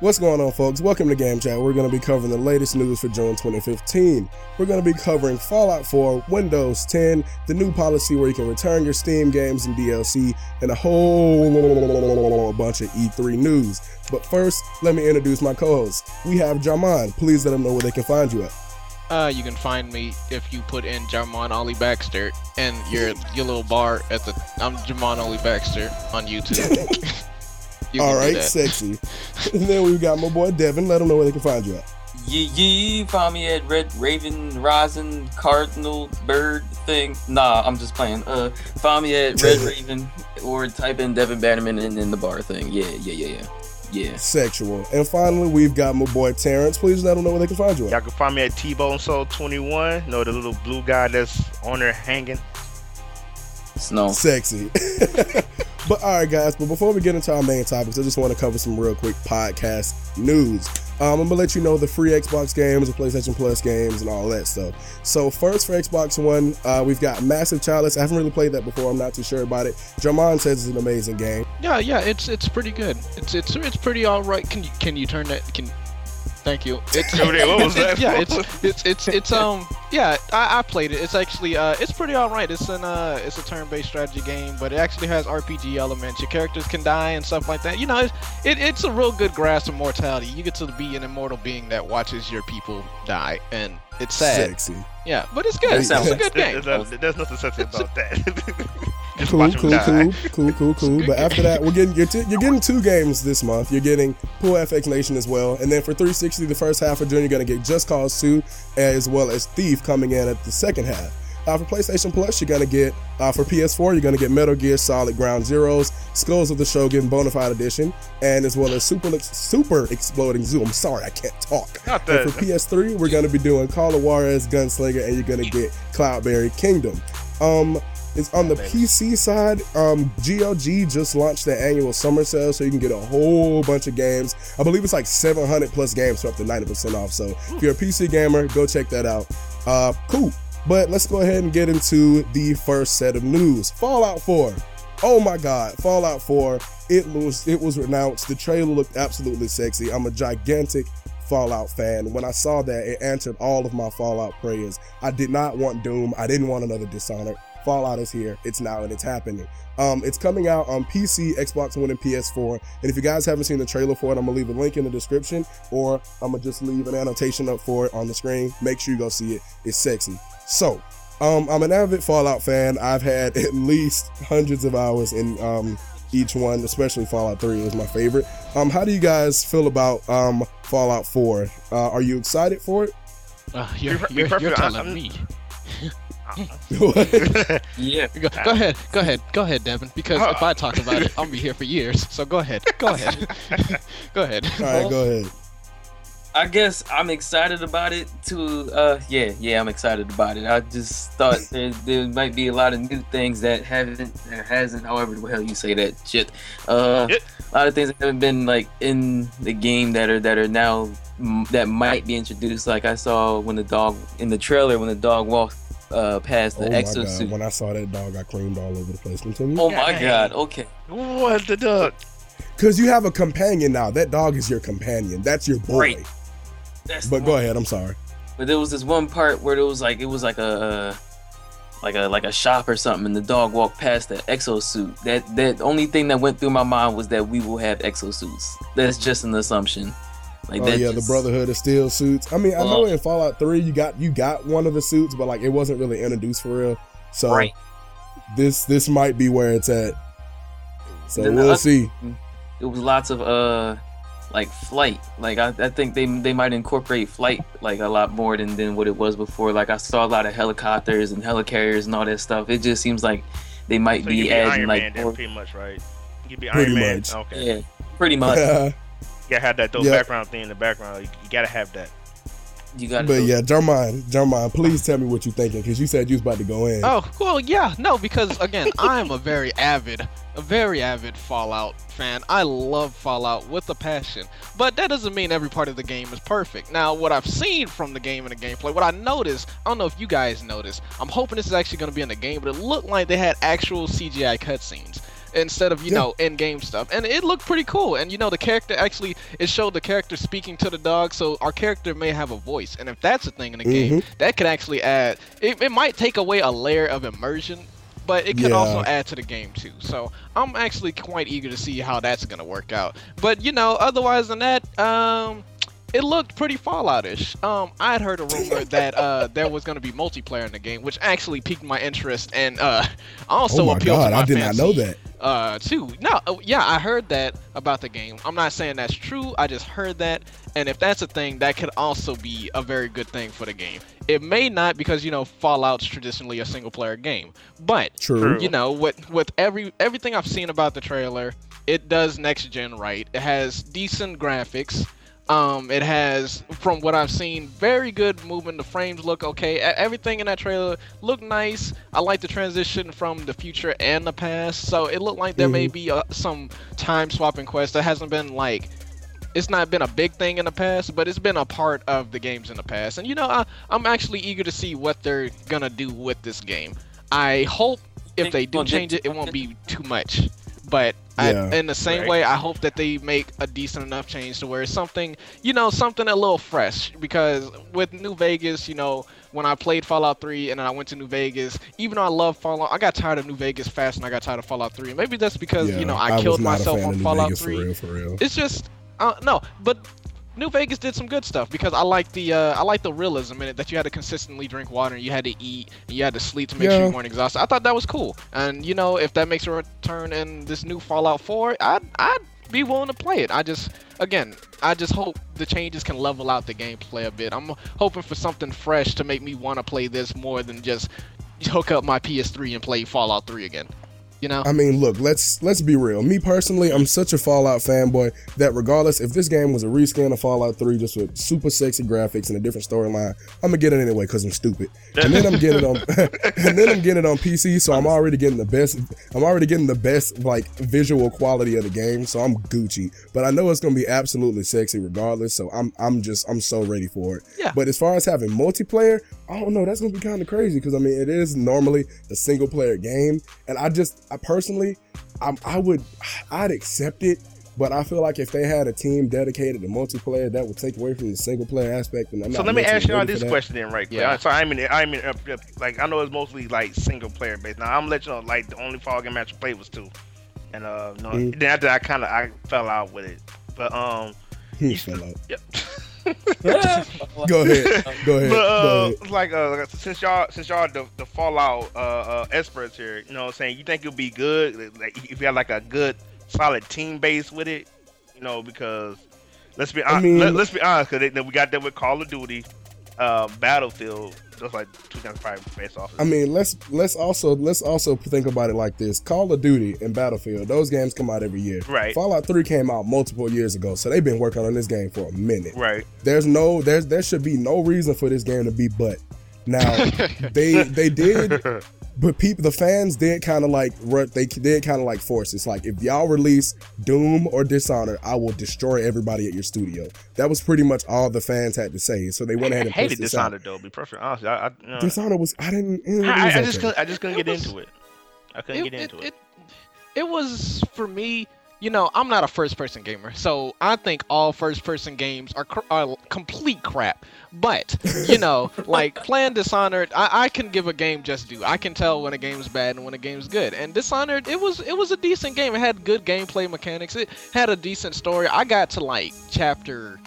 What's going on, folks? Welcome to Game Chat. We're going to be covering the latest news for June 2015. We're going to be covering Fallout 4, Windows 10, the new policy where you can return your Steam games and DLC, and a whole bunch of E3 news. But first, let me introduce my co-hosts. We have Jarman. Please let them know where they can find you at. Uh, you can find me if you put in Jarman Ollie Baxter and your your little bar at the I'm Jarman Ollie Baxter on YouTube. You All right, sexy. and then we got my boy Devin. Let them know where they can find you at. Yeah, yeah, find me at Red Raven Rising Cardinal Bird thing. Nah, I'm just playing. Uh, find me at Red Raven or type in Devin Bannerman in, in the bar thing. Yeah, yeah, yeah, yeah. Yeah. Sexual. And finally, we've got my boy Terrence. Please let them know where they can find you at. Y'all can find me at T-Bone Soul 21. You know, the little blue guy that's on there hanging. Snow. Sexy. but all right, guys. But before we get into our main topics, I just want to cover some real quick podcast news. Um, I'm gonna let you know the free Xbox games, the PlayStation Plus games, and all that stuff. So first for Xbox One, uh, we've got Massive Chalice. I haven't really played that before. I'm not too sure about it. Jarman says it's an amazing game. Yeah, yeah, it's it's pretty good. It's it's it's pretty all right. Can you can you turn that? Can Thank you. It's what was that? yeah, it's it's it's it's um yeah I, I played it. It's actually uh it's pretty alright. It's an uh it's a turn-based strategy game, but it actually has RPG elements. Your characters can die and stuff like that. You know, it's it, it's a real good grasp of mortality. You get to be an immortal being that watches your people die, and it's sad. Sexy. Yeah, but it's good. It's a good game. There's nothing sexy about that. cool, cool, cool, cool, cool, cool. But after that, we're getting you're, t- you're getting two games this month. You're getting Pool FX Nation as well, and then for 360, the first half of June, you're gonna get Just Cause 2 as well as Thief coming in at the second half. Uh, for PlayStation Plus, you're gonna get uh, for PS4, you're gonna get Metal Gear Solid Ground Zeroes, Skulls of the Shogun Bonafide Edition, and as well as Super Super Exploding Zoo. I'm sorry, I can't talk. Not that. for PS3, we're gonna be doing Call of Juarez Gunslinger, and you're gonna get Cloudberry Kingdom. Um, it's on the PC side. Um, GOG just launched their annual summer sale, so you can get a whole bunch of games. I believe it's like 700 plus games for up to 90% off. So if you're a PC gamer, go check that out. Uh, cool. But let's go ahead and get into the first set of news. Fallout 4. Oh my God, Fallout 4. It was it was renounced. The trailer looked absolutely sexy. I'm a gigantic Fallout fan. When I saw that, it answered all of my Fallout prayers. I did not want Doom. I didn't want another Dishonored. Fallout is here. It's now and it's happening. Um, it's coming out on PC, Xbox One, and PS4. And if you guys haven't seen the trailer for it, I'm gonna leave a link in the description, or I'm gonna just leave an annotation up for it on the screen. Make sure you go see it. It's sexy. So, um, I'm an avid Fallout fan. I've had at least hundreds of hours in um, each one, especially Fallout 3 is my favorite. Um, how do you guys feel about um, Fallout 4? Uh, are you excited for it? Uh, you're, you're, you're telling me. yeah. Go, go, ahead. Go ahead. Go ahead, Devin. Because if I talk about it, I'll be here for years. So go ahead. Go ahead. go ahead. All right. Go ahead. I guess I'm excited about it too. Uh, yeah, yeah, I'm excited about it. I just thought there, there might be a lot of new things that haven't, there hasn't, however the hell you say that shit. Uh, a lot of things that haven't been like in the game that are that are now that might be introduced. Like I saw when the dog in the trailer when the dog walked uh, past the oh exosuit. When I saw that dog, I creamed all over the place. Continue. Oh my god. Okay. What the dog? Because you have a companion now. That dog is your companion. That's your boy. Right. That's but go ahead. I'm sorry. But there was this one part where it was like it was like a like a like a shop or something, and the dog walked past the exosuit. That that only thing that went through my mind was that we will have exosuits. That's just an assumption. Like oh yeah, just... the Brotherhood of Steel suits. I mean, I know in Fallout Three you got you got one of the suits, but like it wasn't really introduced for real. So right. this this might be where it's at. So we'll see. It was lots of uh like flight. Like I, I think they they might incorporate flight like a lot more than, than what it was before. Like I saw a lot of helicopters and helicarriers and all that stuff. It just seems like they might so be, be adding Iron like Man, pretty much right. You'd be pretty Iron much. Man. Okay. Yeah, pretty much. You gotta have that those yep. background thing in the background. You, you gotta have that. You got. But yeah, Jeremiah, Jeremiah, please tell me what you're thinking because you said you was about to go in. Oh well, yeah, no, because again, I am a very avid, a very avid Fallout fan. I love Fallout with a passion, but that doesn't mean every part of the game is perfect. Now, what I've seen from the game and the gameplay, what I noticed, I don't know if you guys noticed. I'm hoping this is actually going to be in the game, but it looked like they had actual CGI cutscenes. Instead of you Yeah. know in-game stuff, and it looked pretty cool. And you know the character actually it showed the character speaking to the dog, so our character may have a voice, and if that's a thing in the game, that could actually add. It, it might take away a layer of immersion. But it could Yeah. also add to the game too. So I'm actually quite eager to see how that's gonna work out. But you know, otherwise than that, um, it looked pretty Fallout-ish. Um, I had heard a rumor that uh there was gonna be multiplayer in the game, which actually piqued my interest and uh also oh my appealed god, to my I did not know that. Uh, too. No, uh, yeah, I heard that about the game. I'm not saying that's true. I just heard that, and if that's a thing, that could also be a very good thing for the game. It may not because you know Fallout's traditionally a single-player game, but True. You know with with every everything i've seen about the trailer it does next gen right it has decent graphics um it has from what i've seen very good movement the frames look okay everything in that trailer looked nice i like the transition from the future and the past so it looked like there may Mhm. be uh, some time swapping quest that hasn't been like it's not been a big thing in the past, but it's been a part of the games in the past. And you know, I, I'm actually eager to see what they're gonna do with this game. I hope if they do change it, it won't be too much. But Yeah. I, in the same Right. way, I hope that they make a decent enough change to where it's something, you know, something a little fresh. Because with New Vegas, you know, when I played Fallout 3 and then I went to New Vegas, even though I love Fallout, I got tired of New Vegas fast and I got tired of Fallout 3. Maybe that's because, yeah, you know, I, was killed myself on Fallout Vegas 3 For real, for real. it's just uh, no but new vegas did some good stuff because i like the uh, i like the realism in it that you had to consistently drink water and you had to eat and you had to sleep to make sure you weren't exhausted. I thought that was cool. And you know if that makes a return in this new fallout 4 i'd i'd be willing to play it. I just again i just hope the changes can level out the gameplay a bit. I'm hoping for something fresh to make me want to play this more than just hook up my ps3 and play fallout 3 again you know I mean, look, let's let's be real. Me personally, I'm such a Fallout fanboy that regardless if this game was a reskin of Fallout 3 just with super sexy graphics and a different storyline, I'm gonna get it anyway because I'm stupid. And then I'm getting it on and then I'm getting it on PC, so I'm already getting the best I'm already getting the best like visual quality of the game, so I'm Gucci. But I know it's gonna be absolutely sexy regardless, so I'm I'm just I'm so ready for it. Yeah. But as far as having multiplayer, I don't know, that's gonna be kind of crazy because I mean it is normally a single player game, and I just I personally I, I would I'd accept it, but I feel like if they had a team dedicated to multiplayer, that would take away from the single player aspect. And I'm So not let me ask you all this question then, right? Yeah. Uh, So I'm in, I'm in, like I know it's mostly like single player based. Now I'm gonna you know, like the only Fall game match I played was two, and uh, no, Mm. then after I kind of I fell out with it. But um, Hmm, fell out. yeah. Go ahead, go ahead. but go uh, ahead. like uh, since y'all since y'all the, the Fallout uh, uh experts here, you know what I'm saying? You think it'll be good? Like if you had like a good solid team base with it, you know, because let's be I honest, mean- let, us be honest, because we got that with Call of Duty, uh, Battlefield, just like 2005 based off. Of I mean, let's let's also let's also think about it like this: Call of Duty and Battlefield, those games come out every year. Right. Fallout 3 came out multiple years ago, so they've been working on this game for a minute. right. There's no there's there should be no reason for this game to be but. Now they they did but people the fans did kind of like ru- they did kind of like force it's like if y'all release doom or dishonored i will destroy everybody at your studio that was pretty much all the fans had to say so they went ahead I and hated pushed this out though. Be perfect honest, I, I, you know, dishonored was i didn't it I, was I just okay. couldn't, I just couldn't It get was- into it. I couldn't get into it. it, it was for me. You know, I'm not a first-person gamer, so I think all first-person games are, cr- are complete crap. But you know, like playing Dishonored, I, I can give a game just due. I can tell when a game's bad and when a game's good. And Dishonored, it was it was a decent game. It had good gameplay mechanics. It had a decent story. I got to like chapter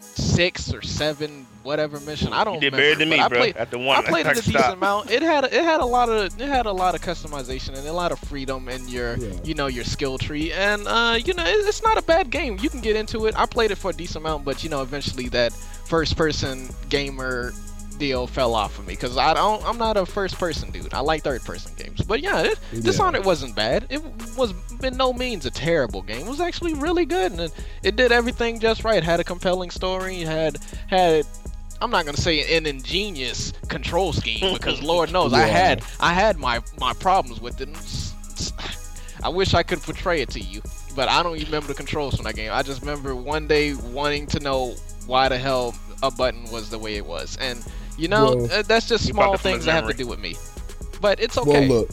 six or seven, whatever mission. I don't you did remember. better than me, I bro. played, the one, I played it a decent amount. It had it had a lot of it had a lot of customization and a lot of freedom in your Yeah. you know your skill tree. And uh, you know it, it's not a bad game. You can get into it. I played it for a decent amount, but you know eventually that first person gamer deal fell off of me because I don't I'm not a first person dude. I like third person games. But yeah, it, Yeah. Dishonored wasn't bad. It was in no means a terrible game. It was actually really good and it, it did everything just right. Had a compelling story. Had had I'm not gonna say an ingenious control scheme because Lord knows I had I had my my problems with it. I wish I could portray it to you, but I don't even remember the controls from that game. I just remember one day wanting to know why the hell a button was the way it was, and you know Well, uh, that's just small brought that from things that have to do with me. But it's okay. well look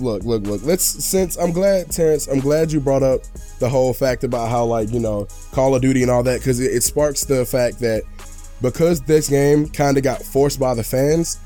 look, look, look. Let's since I'm glad, Terrence. I'm glad you brought up the whole fact about how like you know Call of Duty and all that because it, it sparks the fact that because this game kind of got forced by the fans.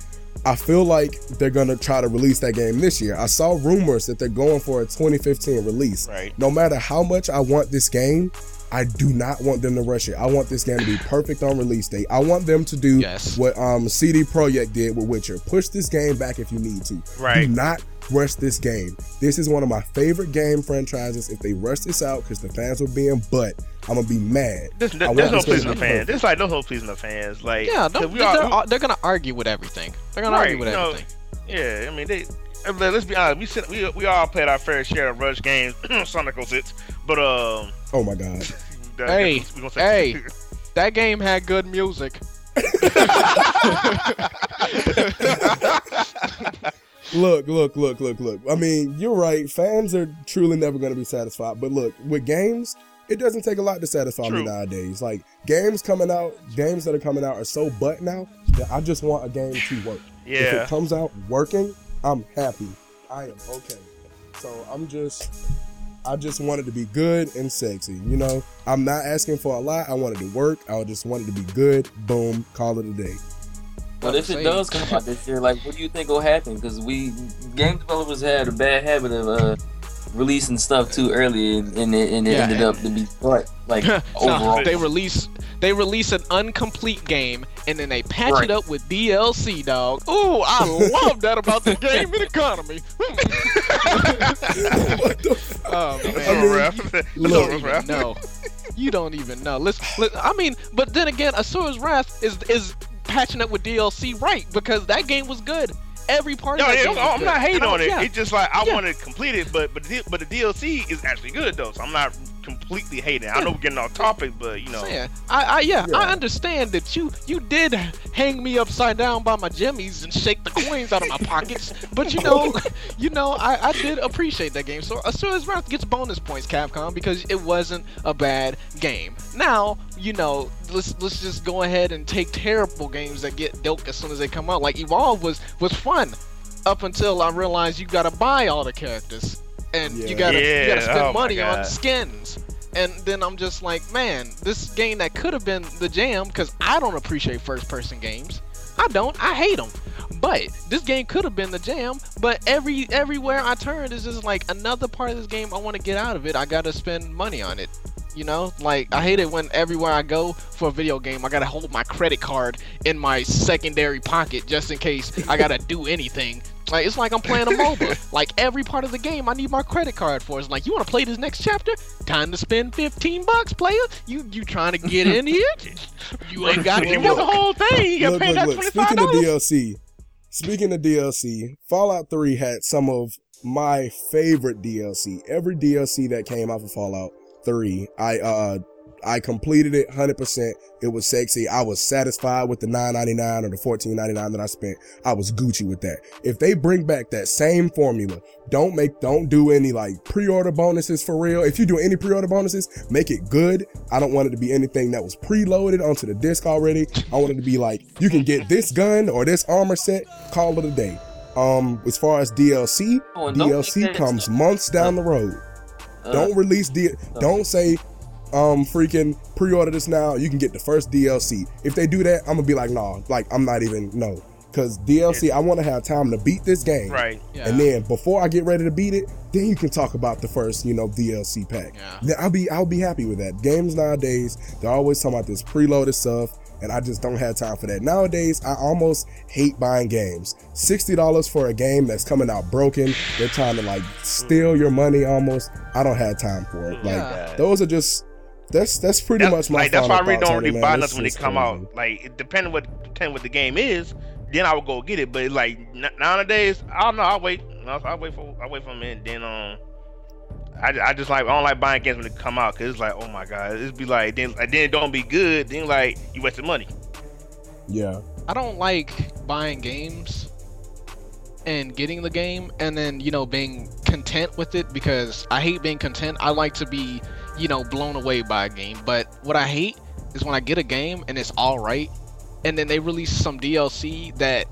I feel like they're gonna try to release that game this year. I saw rumors that they're going for a 2015 release. Right. No matter how much I want this game, I do not want them to rush it. I want this game to be perfect on release date. I want them to do Yes. what um CD Projekt did with Witcher. Push this game back if you need to. Right. Do not rush this game. This is one of my favorite game franchises. If they rush this out because the fans were being but, I'm gonna be mad. This, I there's no pleasing the fans. perfect. This like no hope pleasing the fans. Like yeah, don't, we they're, are, they're gonna argue with everything. They're gonna Right, argue with you know, everything. yeah. I mean, they. let- Let's be honest. We sit, we we all played our fair share of rush games, Sonic 06, but um. Oh my god. that- Hey, we gonna say- hey. That game had good music. Look, look, look, look, look. I mean, you're right. Fans are truly never going to be satisfied. But look, with games, it doesn't take a lot to satisfy True. me nowadays. Like games coming out, games that are coming out are so butt now that I just want a game to work. Yeah. If it comes out working, I'm happy. I am okay. So I'm just, I just wanted to be good and sexy. You know, I'm not asking for a lot. I wanted to work. I just wanted to be good. Boom, call it a day. But if it does come out this year, like, what do you think will happen? Because we game developers had a bad habit of uh, releasing stuff too early, and, and it, and it Yeah. ended up to be what, like No, overall. they release they release an incomplete game and then they patch Right. it up with DLC, dog. Ooh, I love that about the gaming economy. what the f- oh That's man. I mean, over, look. don't over, even Raph. know. You don't even know. Let's, let I mean, but then again, Asura's Wrath is is patching up with DLC right because that game was good. Every part No, of that yeah, oh, I'm good. not hating on it. yeah. It's just like I Yeah. want to complete it, but but but the DLC is actually good though, so I'm not completely hating. I know we're getting off topic, but you know, saying. I, I yeah, Yeah. I understand that you you did hang me upside down by my jimmies and shake the coins out of my pockets, but you know, you know, I, I did appreciate that game. So Asura's Wrath gets bonus points, Capcom, because it wasn't a bad game. Now, you know, let's let's just go ahead and take terrible games that get dope as soon as they come out. Like Evolve was was fun, up until I realized you gotta buy all the characters. And Yeah. you gotta you gotta spend oh money on skins. And then I'm just like, man, this game that could have been the jam because I don't appreciate first person games. I don't. I hate them. But this game could have been the jam. But every everywhere I turn is just like another part of this game I want to get out of it. I gotta spend money on it. You know, like I hate it when everywhere I go for a video game, I gotta hold my credit card in my secondary pocket just in case I gotta do anything. Like it's like I'm playing a MOBA. like every part of the game, I need my credit card for. It's like you want to play this next chapter? Time to spend 15 bucks, player. You you trying to get in here? You ain't got to Look, get the whole thing. You got to look, pay look, that look. 25 Speaking of. DLC, speaking of DLC, Fallout 3 had some of my favorite DLC. Every DLC that came out of Fallout 3, I uh I completed it 100%. It was sexy. I was satisfied with the 9.99 or the 14.99 that I spent. I was Gucci with that. If they bring back that same formula, don't make don't do any like pre-order bonuses for real. If you do any pre-order bonuses, make it good. I don't want it to be anything that was preloaded onto the disc already. I want it to be like you can get this gun or this armor set, call it a day. Um, as far as DLC, Oh, DLC comes months down the road. Uh, Don't release D. Don't say, um, freaking pre-order this now. You can get the first DLC. If they do that, I'm gonna be like, nah, like I'm not even no, because DLC. I want to have time to beat this game, right? Yeah. and then before I get ready to beat it, then you can talk about the first, you know, DLC pack. Yeah. Then I'll be I'll be happy with that. Games nowadays, they're always talking about this preloaded stuff, and I just don't have time for that. Nowadays, I almost hate buying games. Sixty dollars for a game that's coming out broken. They're trying to like steal your money almost. I don't have time for it. Like Yeah. those are just that's that's pretty That's, much my like that's why I really don't really man. buy nothing when they come crazy. out. Like it depending what depending what the game is, then I would go get it. But like nowadays, I don't know. I wait. I'll, I'll wait for I wait for a minute. Then um, I, I just like I don't like buying games when they come out because it's like oh my god, it's be like then then it don't be good. Then like you wasted money. Yeah. I don't like buying games and getting the game and then, you know, being content with it because I hate being content. I like to be, you know, blown away by a game. But what I hate is when I get a game and it's all right and then they release some DLC that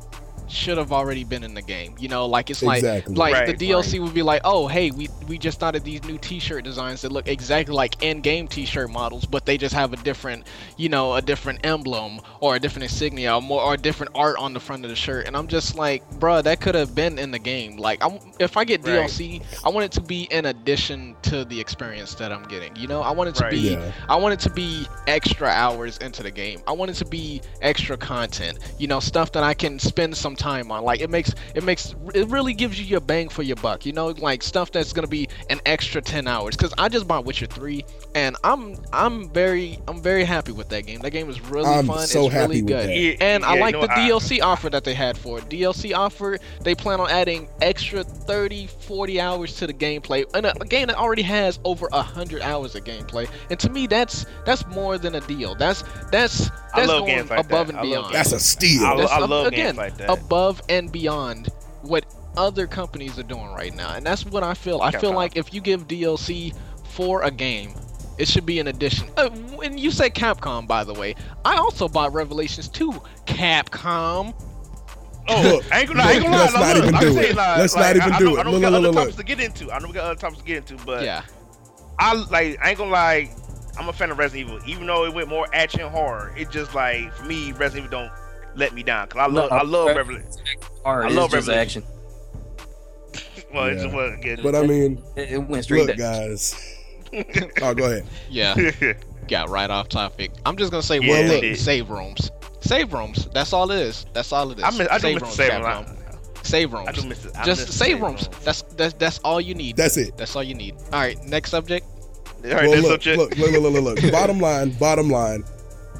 should have already been in the game. You know, like it's like Exactly. like Right, the DLC would be like, oh hey, we we just started these new T-shirt designs that look exactly like in-game T-shirt models, but they just have a different, you know, a different emblem or a different insignia or more or different art on the front of the shirt. And I'm just like, bruh, that could have been in the game. Like, I'm, if I get Right. DLC, I want it to be in addition to the experience that I'm getting. You know, I want it to Right. be Yeah. I want it to be extra hours into the game. I want it to be extra content. You know, stuff that I can spend some time on. Like it makes it makes it really gives you your bang for your buck. You know, like stuff that's gonna be an extra ten hours. Cause I just bought Witcher three, and I'm I'm very I'm very happy with that game. That game is really I'm fun. so it's happy really with good. that. Yeah, And I like no, the I- DLC offer that they had for it. DLC offer, they plan on adding extra 30, 40 hours to the gameplay. And a, a game that already has over 100 hours of gameplay. And to me, that's that's more than a deal. That's that's I that's love going games like above that. and I love beyond. That's a steal. I, That's I love again, games like that. Above and beyond what other companies are doing right now. And that's what I feel. I feel like if you give DLC for a game, it should be an addition. Uh, when you say Capcom, by the way, I also bought Revelations 2. Capcom. Oh, Look, I ain't gonna, I ain't gonna lie. let's no, not look, even I do can say, it. like- Let's like, not even I, do I know, it. I know Look, we got look, other look, topics to get into. I know we got other topics to get into, but yeah. I like. I ain't gonna lie. I'm a fan of Resident Evil, even though it went more action horror. It just like for me, Resident Evil don't let me down because I love. No, I love Re- Revolution. I love just Revelation. action. Well, it's Yeah. just well, yeah, But I mean, It, it went straight look, there. guys. Oh, go ahead. Yeah. got right off topic. I'm just gonna say Yeah, one it thing: did. save rooms. Save rooms. That's all it is. That's all it is. I miss. I save rooms, save room. Save rooms. I do miss. it. I just miss save rooms. That's that's that's all you need. That's it. That's all you need. All right, next subject. All right, well, that's look, subject. look, look, look, look, look. bottom line, bottom line.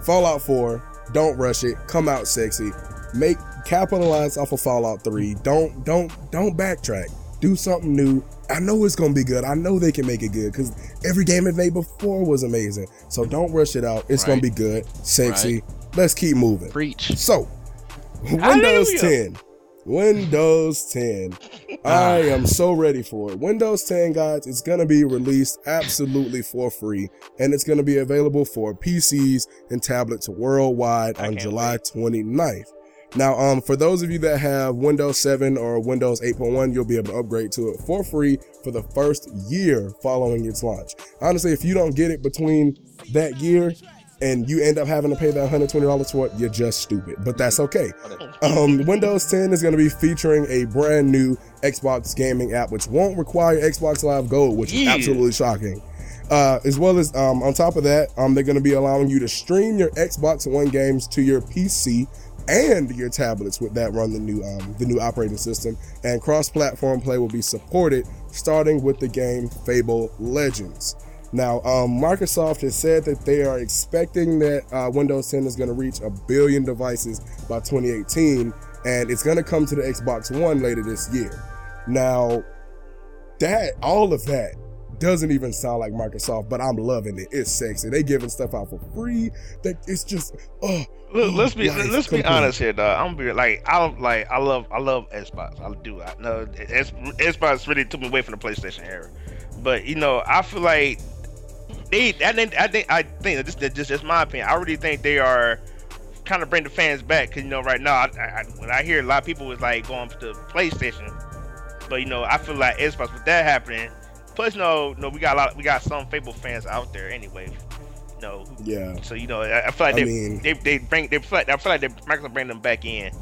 Fallout 4, don't rush it. Come out sexy. Make capitalize off of Fallout 3. Don't, don't, don't backtrack. Do something new. I know it's gonna be good. I know they can make it good because every game it made before was amazing. So don't rush it out. It's gonna be good, sexy. Let's keep moving. Preach. So, Windows Hallelujah. 10. Windows 10. I am so ready for it. Windows 10, guys, it's going to be released absolutely for free, and it's going to be available for PCs and tablets worldwide on July 29th. Now, um, for those of you that have Windows 7 or Windows 8.1, you'll be able to upgrade to it for free for the first year following its launch. Honestly, if you don't get it between that year and you end up having to pay that $120 for it, you're just stupid. But that's okay. Um, Windows 10 is going to be featuring a brand new Xbox gaming app, which won't require Xbox Live Gold, which is Yeah. absolutely shocking. Uh, as well as um, on top of that, um, they're going to be allowing you to stream your Xbox One games to your PC and your tablets with that run the new um, the new operating system. And cross-platform play will be supported, starting with the game Fable Legends. Now, um, Microsoft has said that they are expecting that uh, Windows 10 is going to reach a billion devices by 2018, and it's going to come to the Xbox One later this year. Now, that all of that doesn't even sound like Microsoft, but I'm loving it. It's sexy. They giving stuff out for free. That it's just oh. Look, let's be let's be honest here, dog. I'm be like I don't like I love I love Xbox. I do. I know Xbox really took me away from the PlayStation era, but you know I feel like they. I think I think I think this is just just my opinion. I really think they are kind of bring the fans back because you know right now I, I, when I hear a lot of people was like going to PlayStation, but you know I feel like Xbox with that happening. Plus, no, no, we got a lot. We got some Fable fans out there anyway. You know, Yeah. so you know, I, I feel like I they, mean- they they bring they feel like, I feel like they Microsoft bring them back in.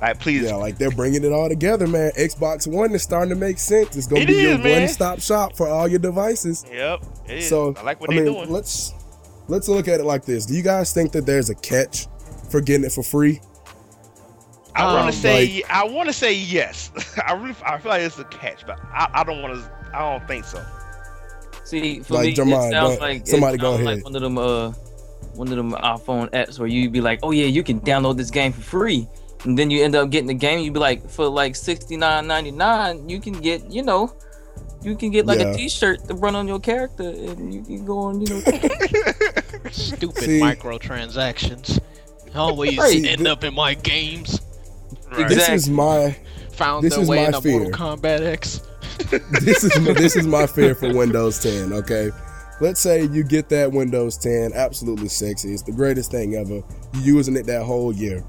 Like please, Yeah, like they're bringing it all together, man. Xbox One is starting to make sense. It's gonna It be is, your man. one-stop shop for all your devices. yep. It is. So I like what I they're mean, doing. let's let's look at it like this. Do you guys think that there's a catch for getting it for free? I want um, to say I want to say yes. I really I feel like it's a catch, but I, I don't want to. I don't think so. See, for Like, me, Jamal, it sounds like somebody it go ahead. like one of them uh one of them iPhone apps where you'd be like, oh yeah, you can download this game for free, and then you end up getting the game. You'd be like, for like sixty nine ninety nine, you can get you know. You can get like Yeah. a T-shirt to run on your character, and you can go on, you know. Stupid See- microtransactions. Always Right. end up in my games. Right. This Exactly. is my Found This their is way my into fear. Mortal Kombat X. this is this is my fear for Windows 10. Okay, let's say you get that Windows 10, absolutely sexy. It's the greatest thing ever. You're using it that whole year.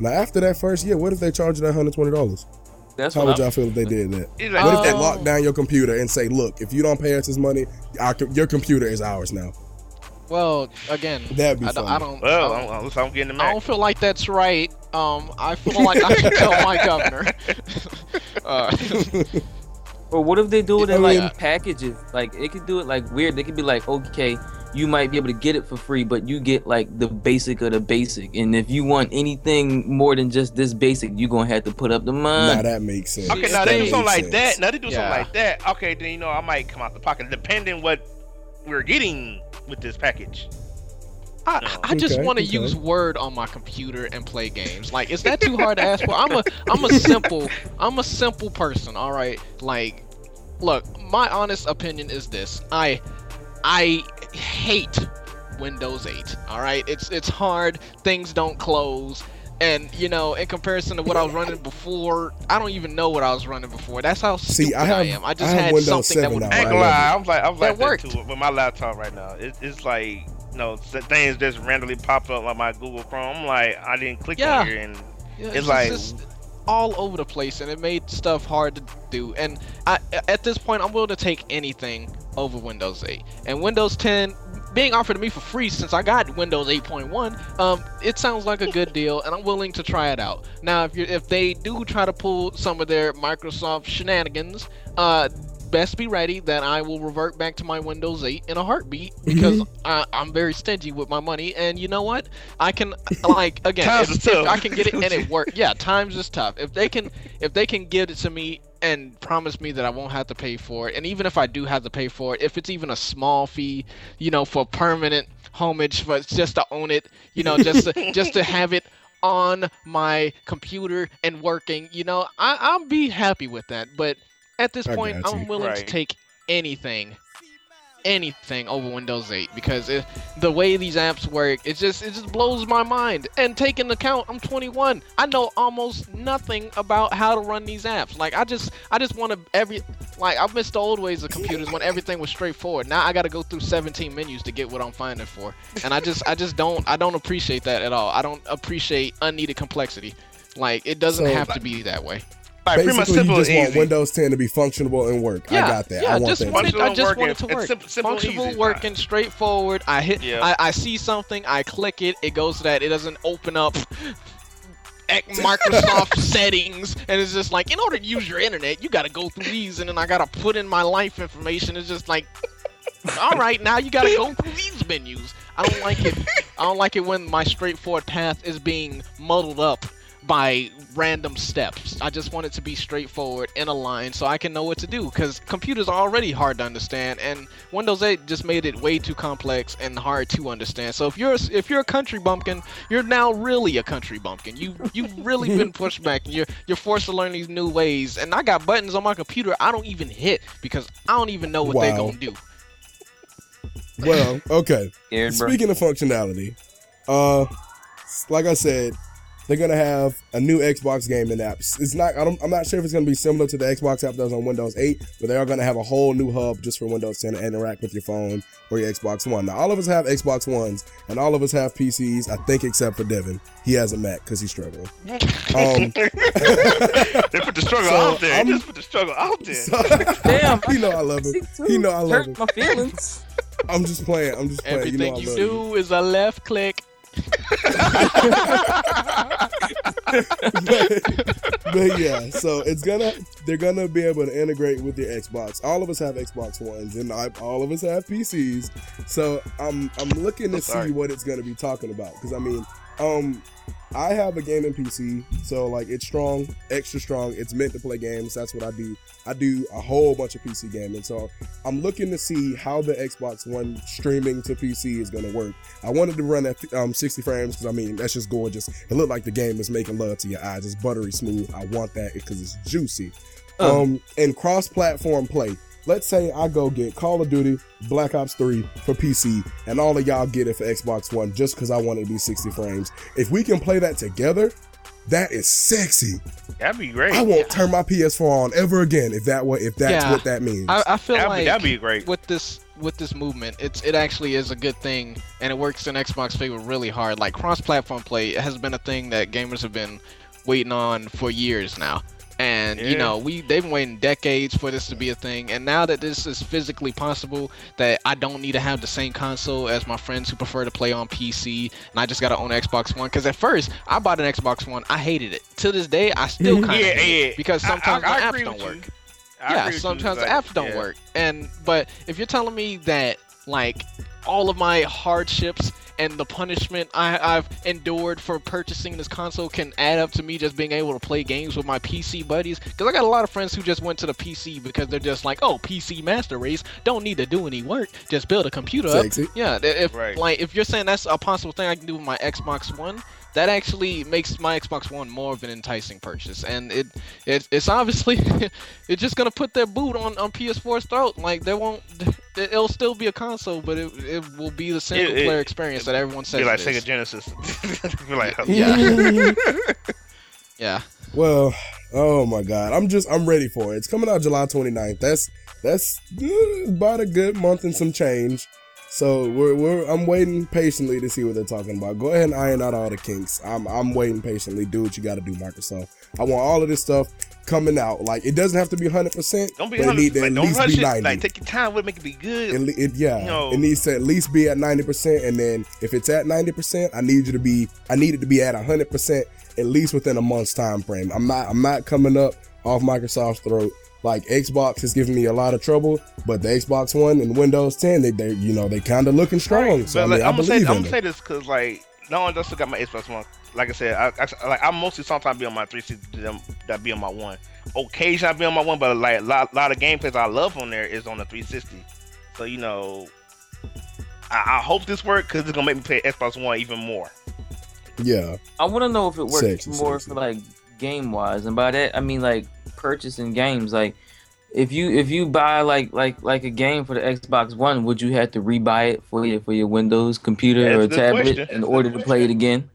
Now after that first year, what if they charge you that hundred twenty dollars? That's How what would I'm, y'all feel if they did that? Like, What if they Oh. lock down your computer and say, "Look, if you don't pay us this money, our, your computer is ours now"? Well, again, That'd be I don't, funny. I don't, well, I don't, I'm, I'm getting the I don't feel like that's right. Um, I feel like I should tell my governor. uh, Or what if they do it I in mean- like packages? Like it could do it like weird. They could be like, okay, you might be able to get it for free, but you get like the basic of the basic. And if you want anything more than just this basic, you're gonna have to put up the now money. that makes sense. Okay, It now they do makes something like sense. that. Now they do something like that. Okay, then you know I might come out the pocket, depending what we're getting with this package. I, No. I just Okay, want to okay. use Word on my computer and play games. Like, is that too hard to ask for? I'm a I'm a simple I'm a simple person. All right, like, look, my honest opinion is this: I I hate Windows 8. All right, it's it's hard. Things don't close. And you know, in comparison to what I was running before, I don't even know what I was running before. That's how See, stupid I have- am. I just I had Windows something that 7 would now. I ain't gonna lie, I'm like I'm like That that too with my laptop right now. It, it's like you know things just randomly pop up on my Google Chrome. I'm like I didn't click Yeah. on here and Yeah, It's like- just all over the place, and it made stuff hard to do. And I, at this point, I'm willing to take anything over Windows 8. And Windows 10 being offered to me for free since I got Windows 8.1, um, it sounds like a good deal, and I'm willing to try it out. Now, if you if they do try to pull some of their Microsoft shenanigans, uh, best be ready that I will revert back to my Windows 8 in a heartbeat because I, I'm very stingy with my money. And you know what? I can like again, Times if, if I can get it and it works. Yeah, times is tough. If they can, if they can give it to me and promise me that I won't have to pay for it, and even if I do have to pay for it, if it's even a small fee, you know, for permanent homage, but just to own it, you know, just to, just to have it on my computer and working, you know, I, I'll be happy with that. But at this I point. I'm willing to take anything, anything over Windows 8 because it, the way these apps work, it just it just blows my mind. And take into account, I'm 21. I know almost nothing about how to run these apps. Like I just I just want to every like I missed the old ways of computers when everything was straightforward. Now I got to go through 17 menus to get what I'm finding for, and I just I just don't I don't appreciate that at all. I don't appreciate unneeded complexity. Like it doesn't So- have to be that way. Like pretty much Basically, simple you just and want easy. Windows 10 to be functional and work. Yeah, I got that. Yeah, I want just that. want it, I just want it to It's work. simple- simple and Functional, easy. working, straightforward. I hit. Yeah. I, I see something. I click it. It goes to that. It doesn't open up. ec- Microsoft settings, and it's just like in order to use your internet, you got to go through these, and then I got to put in my life information. It's just like, all right, now you got to go through these menus. I don't like it. I don't like it when my straightforward path is being muddled up by random steps. I just want it to be straightforward in a line so I can know what to do because computers are already hard to understand and Windows 8 just made it way too complex and hard to understand. So if you're a, if you're a country bumpkin, you're now really a country bumpkin. You you've really been pushed back and you're you're forced to learn these new ways. And I got buttons on my computer I don't even hit because I don't even know what they're going to do. Well, okay. Scared, bro. Speaking of functionality, uh, like I said, they're gonna have a new Xbox game gaming app. It's not. I don't, I'm not sure if it's gonna be similar to the Xbox app that was on Windows 8, but they are gonna have a whole new hub just for Windows 10 to interact with your phone or your Xbox One. Now, all of us have Xbox Ones, and all of us have PCs. I think except for Devin, he has a Mac because he's struggling. Um, they put the struggle So, out there. I'm- They just put the struggle out there. so- Damn. you know I love him. You know I love Hurt him. my feelings. I'm just playing. I'm just playing. Everything you you, know I love do is a left click. But, but yeah, so it's gonna they're gonna be able to integrate with your Xbox. All of us have Xbox Ones, and I, all of us have PCs. So I'm I'm looking to oh, see what it's gonna be talking about because I mean, um, I have a gaming PC, so like it's strong, extra strong. It's meant to play games. That's what I do. I do a whole bunch of PC gaming, so I'm looking to see how the Xbox One streaming to PC is gonna work. I wanted to run at um, 60 frames because I mean that's just gorgeous. It looked like the game is making love to your eyes. It's buttery smooth. I want that because it's juicy. Um, and cross-platform play. Let's say I go get Call of Duty Black Ops 3 for PC, and all of y'all get it for Xbox One just because I want it to be 60 frames. If we can play that together, that is sexy. That'd be great. I won't turn my PS4 on ever again if that what if that's Yeah. what that means. I, I feel That'd, be, like that'd be great. with this with this movement, it's it actually is a good thing, and it works in Xbox favor really hard. Like cross-platform play has been a thing that gamers have been waiting on for years now. And you know, we they've been waiting decades for this to be a thing, and now that this is physically possible, that I don't need to have the same console as my friends who prefer to play on PC, and I just gotta own Xbox One. Because at first, I bought an Xbox One, I hated it. To this day, I still kind of Yeah, hate yeah. it because I- I- sometimes I my agree apps don't work I yeah, sometimes the apps don't yeah. work. And but if you're telling me that like all of my hardships and the punishment I, I've endured for purchasing this console can add up to me just being able to play games with my PC buddies, because I got a lot of friends who just went to the PC because they're just like, oh, PC Master Race, don't need to do any work, just build a computer up. Yeah, if Right. like if you're saying that's a possible thing I can do with my Xbox One, that actually makes my Xbox One more of an enticing purchase, and it, it it's obviously it's just gonna put their boot on on PS4's throat. Like they won't, it'll still be a console, but it it will be the single it- player experience that everyone says. Be like it is. Sega Genesis. Be like, Yeah. Yeah, Well, oh my god. I'm just I'm ready for it. It's coming out July 29th. That's that's uh, about a good month and some change. So we're, we're I'm waiting patiently to see what they're talking about. Go ahead and iron out all the kinks. I'm I'm waiting patiently. Do what you got to do, Microsoft. I want all of this stuff coming out. Like it doesn't have to be 100, percent don't be but it need to like, at don't rush be it. 90. Like, take your time with it, make it be good. It, it- yeah, You know- it needs to at least be at 90%. And then if it's at 90%, I need you to be, I need it to be at 100% at least within a month's time frame. I'm not, I'm not coming up off Microsoft's throat. Like Xbox is giving me a lot of trouble, but the Xbox One and Windows 10, they, they you know, they kind of looking strong. Right, So I, but mean, like, I I'm gonna say, believe I'm gonna say this because like, no one just got my Xbox One. Like I said, I, I like I mostly sometimes be on my 360 them that be on my one. Occasionally I be on my one, but like a lot, lot of gameplays I love on there is on the 360. So you know, I, I hope this works because it's gonna make me play Xbox One even more. Yeah, I want to know if it works Sexy, more sexy. for like game wise, and by that I mean like purchasing games. Like if you if you buy like like like a game for the Xbox One, would you have to rebuy it for your for your Windows computer That's or a tablet question. in That's order to play it again?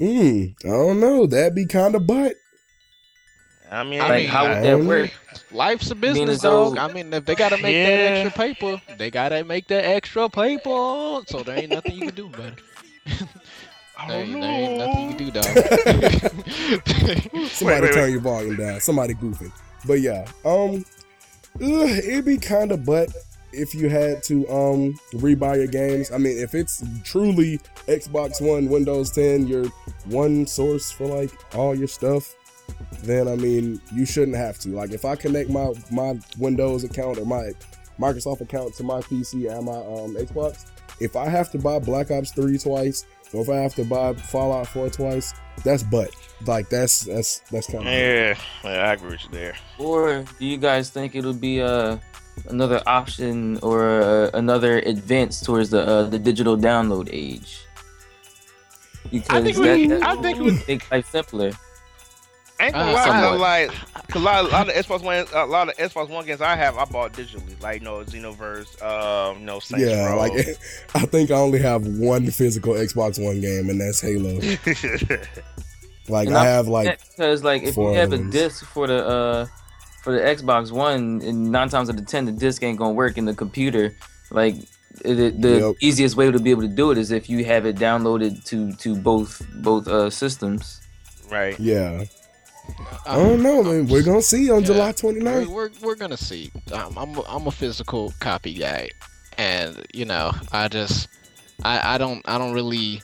mm, I don't know. That'd be kind of butt. I mean, I Like mean, how would that work? life's a business, though- dog. I mean, if they gotta make that extra paper, they gotta make that extra paper. So there ain't nothing you can do about it. I There don't ain't, there ain't nothing you can do, dog. Somebody wait, turn wait. your volume down. Somebody goofing. But yeah, um, ugh, it'd be kind of butt if you had to um rebuy your games. I mean, if it's truly Xbox One, Windows 10, your one source for like all your stuff, then I mean, you shouldn't have to. Like, if I connect my my Windows account or my Microsoft account to my PC and my um Xbox, if I have to buy Black Ops 3 twice, or if I have to buy Fallout 4 twice, that's butt. Like that's that's that's kind of Yeah, yeah, I agree with you there. Or do you guys think it'll be uh, another option or uh, another advance towards the uh, the digital download age? Because I think that, we- that I will think we- make life simpler. I ain't gonna Uh, lie, somewhat. like, cause a lot, a lot of Xbox One, a lot of Xbox One games I have, I bought digitally, like, you know, Xenoverse, um, you know, Saints yeah, Row. like I think I only have one physical Xbox One game, and that's Halo. Like And I I'm- have like because like if you have a disc for the uh for the Xbox One, and nine times out of ten the disc ain't gonna work in the computer. Like it, it- the Yep. easiest way to be able to do it is if you have it downloaded to to both both uh systems. right. yeah. I don't know, man. We're gonna see on Yeah. July we're, 29th. we're, we're gonna see. Um, I'm a, I'm a physical copy guy, and you know, I just I, I don't I don't really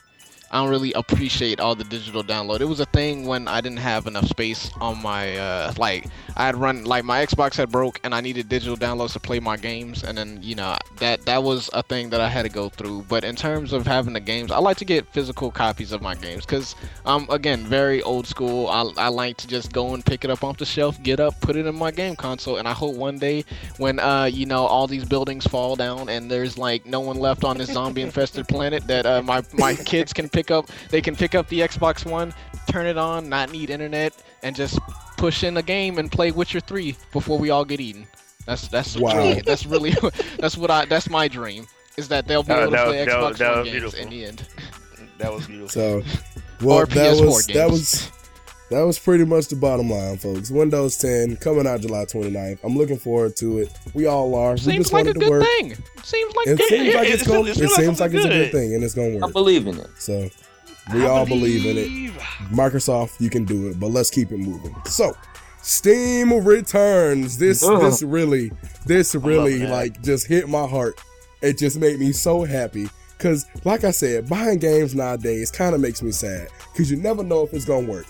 I don't really appreciate all the digital download. It was a thing when I didn't have enough space on my uh, like I had run like my Xbox had broke and I needed digital downloads to play my games, and then you know that that was a thing that I had to go through. But in terms of having the games, I like to get physical copies of my games because um again very old school. I, I like to just go and pick it up off the shelf, get up, put it in my game console, and I hope one day when uh you know all these buildings fall down and there's like no one left on this zombie infested planet that uh, my my kids can pick up they can pick up the Xbox One, turn it on, not need internet, and just push in a game and play Witcher 3 before we all get eaten. That's that's Wow. really, that's really that's what I that's my dream is that they'll be Uh, able to that play that Xbox was- that One games beautiful. in the end. That was beautiful. So, well, Or that PS4 was that games. was that was pretty much the bottom line, folks. Windows 10 coming out July 29th. I'm looking forward to it. We all are. we Seems just like a good work. thing. Seems like It good. seems like it- it's going. seems- It it seems seems like like it's a good thing, and it's going to work. I believe in it. So we I all believe in it. Microsoft, you can do it, but let's keep it moving. So, Steam returns. This Ugh. this really this really like just hit my heart. It just made me so happy cuz like I said, buying games nowadays kind of makes me sad cuz you never know if it's going to work.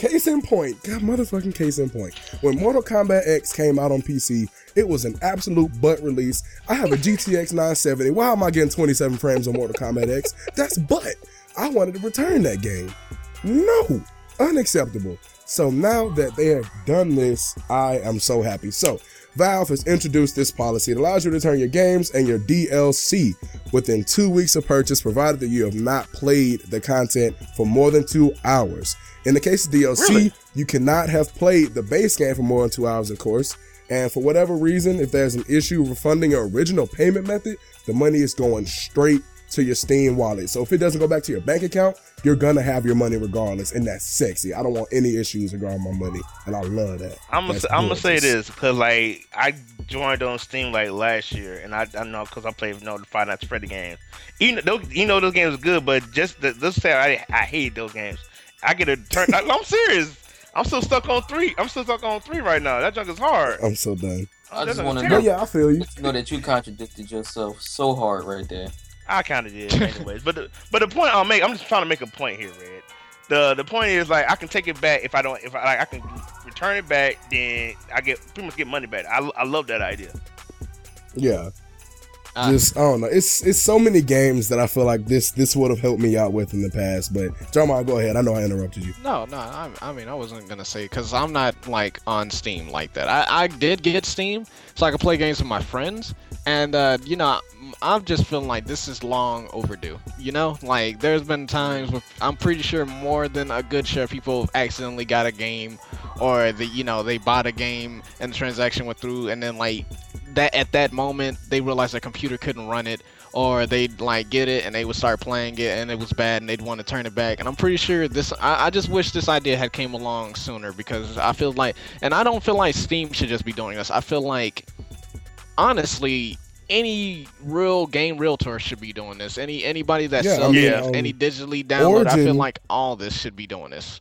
Case in point, God motherfucking case in point. When Mortal Kombat X came out on PC, it was an absolute butt release. I have a GTX 970. Why am I getting 27 frames on Mortal Kombat X? That's butt. I wanted to return that game. No, unacceptable. So now that they have done this, I am so happy. So Valve has introduced this policy. It allows you to return your games and your DLC within two weeks of purchase, provided that you have not played the content for more than two hours. In the case of DLC, Really? you cannot have played the base game for more than two hours, of course. And for whatever reason, if there's an issue refunding your original payment method, the money is going straight to your Steam wallet. So if it doesn't go back to your bank account, you're gonna have your money regardless, and that's sexy. I don't want any issues regarding my money, and I love that. I'm gonna I'm gonna say this because like I joined on Steam like last year, and I, I know because I played you know, the Five Nights Freddy games. Even those, you know those games are good, but just the, let's say I I hate those games. I get a turn. I, I'm serious. I'm still stuck on three. I'm still stuck on three right now. That junk is hard. I'm so done. I That just want to know, yeah, I feel you. know that you contradicted yourself so hard right there. I kind of did, anyways. but the, but the point I'll make, I'm just trying to make a point here, Red. The the point is like I can take it back if I don't if I like I can return it back, then I get pretty much get money back. I, I love that idea. Yeah. Uh, Just I don't know. It's it's so many games that I feel like this this would have helped me out with in the past. But Jamal, go ahead. I know I interrupted you. No, no. I, I mean, I wasn't gonna say because I'm not like on Steam like that. I, I did get Steam so I could play games with my friends, and uh, you know, I'm just feeling like this is long overdue. You know, like there's been times where I'm pretty sure more than a good share of people accidentally got a game, or the you know they bought a game and the transaction went through, and then like that at that moment they realized their computer couldn't run it or they'd like get it and they would start playing it and it was bad and they'd want to turn it back. And i'm pretty sure this I, I just wish this idea had came along sooner because i feel like and i don't feel like steam should just be doing this. I feel like honestly any real game realtor should be doing this. Any anybody that Yeah, I sells mean, stuff, um, any digitally download i feel like all this should be doing this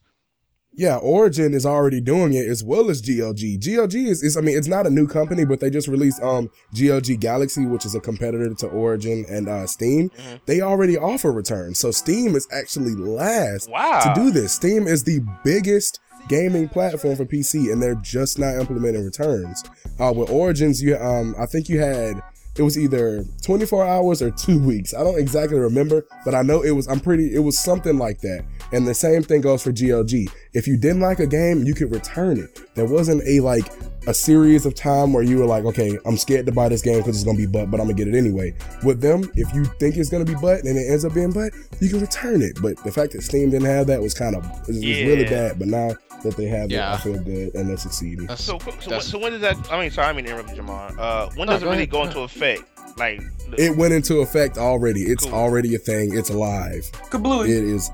Yeah, Origin is already doing it as well as GOG. GOG is, is I mean, it's not a new company, but they just released um GOG Galaxy, which is a competitor to Origin and uh, Steam. Mhm. They already offer returns, so Steam is actually last Wow. to do this. Steam is the biggest gaming platform for PC, and they're just not implementing returns. Uh, with Origins, you um, I think you had it was either 24 hours or two weeks. I don't exactly remember, but I know it was. I'm pretty. It was something like that. And the same thing goes for GOG. If you didn't like a game, you could return it. There wasn't a like a series of time where you were like, okay, I'm scared to buy this game because it's gonna be butt, but I'm gonna get it anyway. With them, if you think it's gonna be butt and it ends up being butt, you can return it. But the fact that Steam didn't have that was kind of it was really bad. But now that they have Yeah. it, I feel good and they're succeeding. That's, So, so, that's- so when does that? I mean, sorry, I mean to interrupt you, Jamar. Uh, when No, does it really ahead. go into effect? Like, It went into effect already. It's Cool. already a thing. It's alive. Kablooey. It is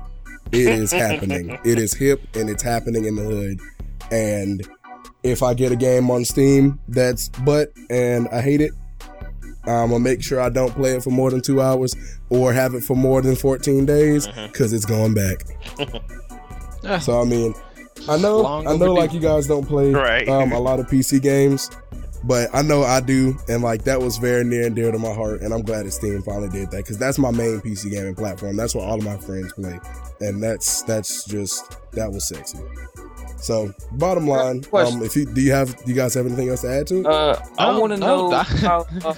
it is happening. It is hip and it's happening in the hood. And if I get a game on Steam that's butt and I hate it, I'm gonna make sure I don't play it for more than two hours or have it for more than 14 days because it's going back. So I mean, I know Long I know overdue. like you guys don't play Right. um, a lot of PC games, but I know I do, and like that was very near and dear to my heart, and I'm glad that Steam finally did that because that's my main PC gaming platform. That's where all of my friends play, and that's that's just that was sexy. So bottom line, um, if you do you have do you guys have anything else to add to it? Uh, I want to know I- how, uh,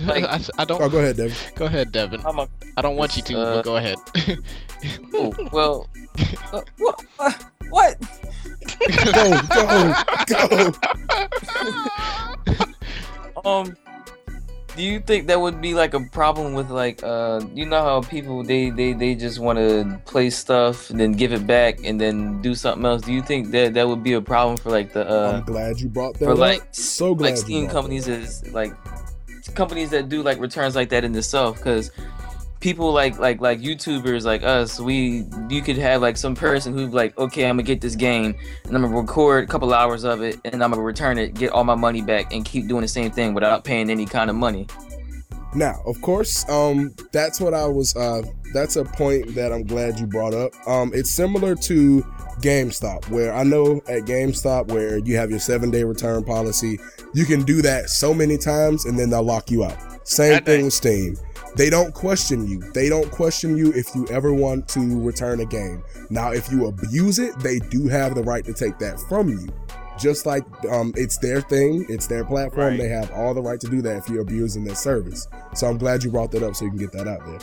like- I, I don't oh, go ahead, Devin. go ahead devin how my i don't want you to Uh, but go ahead oh, well, uh, what? What? Go, go, go. Um, do you think that would be like a problem with like uh, you know how people they they they just want to play stuff and then give it back and then do something else? Do you think that that would be a problem for like the uh I'm glad you brought that for up. like so glad like Steam companies is like companies that do like returns like that in the itself because people like like like YouTubers like us, we you could have like some person who's like, okay, I'm gonna get this game and I'm gonna record a couple hours of it and I'm gonna return it, get all my money back, and keep doing the same thing without paying any kind of money. Now, of course, um, that's what I was. Uh, that's a point that I'm glad you brought up. Um, it's similar to GameStop, where I know at GameStop, where you have your seven day return policy, you can do that so many times and then they'll lock you out. Same That thing thing. with Steam. They don't question you. They don't question you if you ever want to return a game. Now, if you abuse it, they do have the right to take that from you. Just like um, it's their thing, it's their platform. Right. They have all the right to do that if you're abusing their service. So I'm glad you brought that up so you can get that out there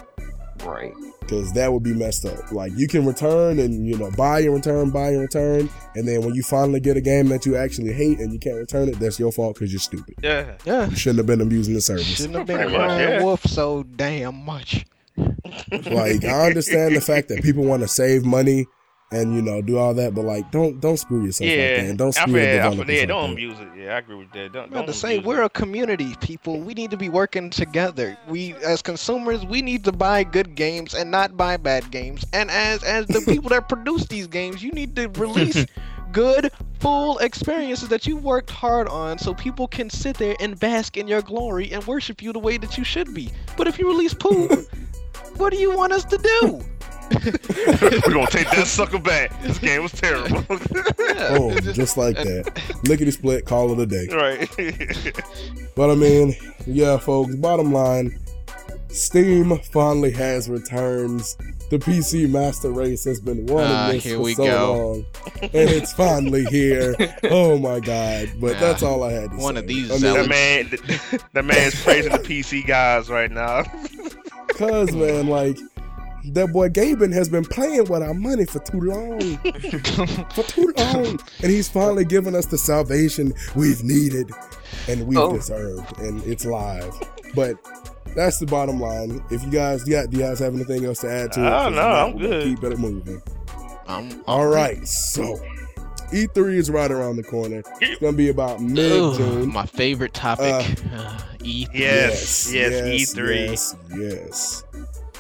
Right. Because that would be messed up. Like you can return and you know buy and return, buy and return, and then when you finally get a game that you actually hate and you can't return it, that's your fault because you're stupid. Yeah. Yeah. You shouldn't have been abusing the service. Shouldn't have been Pretty much, crying yeah. wolf so damn much. Like I understand the fact that people want to save money and you know do all that, but like don't don't screw yourself like that, Yeah. and don't I screw feel, the I feel, yeah, like don't that. abuse it. Yeah, I agree with that. Don't, I'm don't about to say we're it. a community, people. We need to be working together. We, as consumers, we need to buy good games and not buy bad games. And as as the people that produce these games, you need to release good, full experiences that you worked hard on, so people can sit there and bask in your glory and worship you the way that you should be. But if you release poo, what do you want us to do? We're gonna take that sucker back. This game was terrible. Yeah, Oh, just- just like and- that. Lickety split, call it a day. right. But I mean, yeah, folks. Bottom line, Steam finally has returns. The PC Master Race has been wanting Ah, this here for we so go. long, and it's finally here. Oh my god! But Yeah. that's all I had to say. One of these I mean, zealots. that man, the, the man's praising the PC guys right now. Cause man, like that boy Gaben has been playing with our money for too long, for too long, and he's finally given us the salvation we've needed and we've Oh. deserved, and it's live. But that's the bottom line. If you guys, do you guys, do you guys have anything else to add to it? Oh, 'Cause no, if not, I'm good. Keep it moving. I'm- All right, so E3 is right around the corner. It's gonna be about mid June. my favorite topic. Uh, E3. Yes, yes, E3. Yes, yes.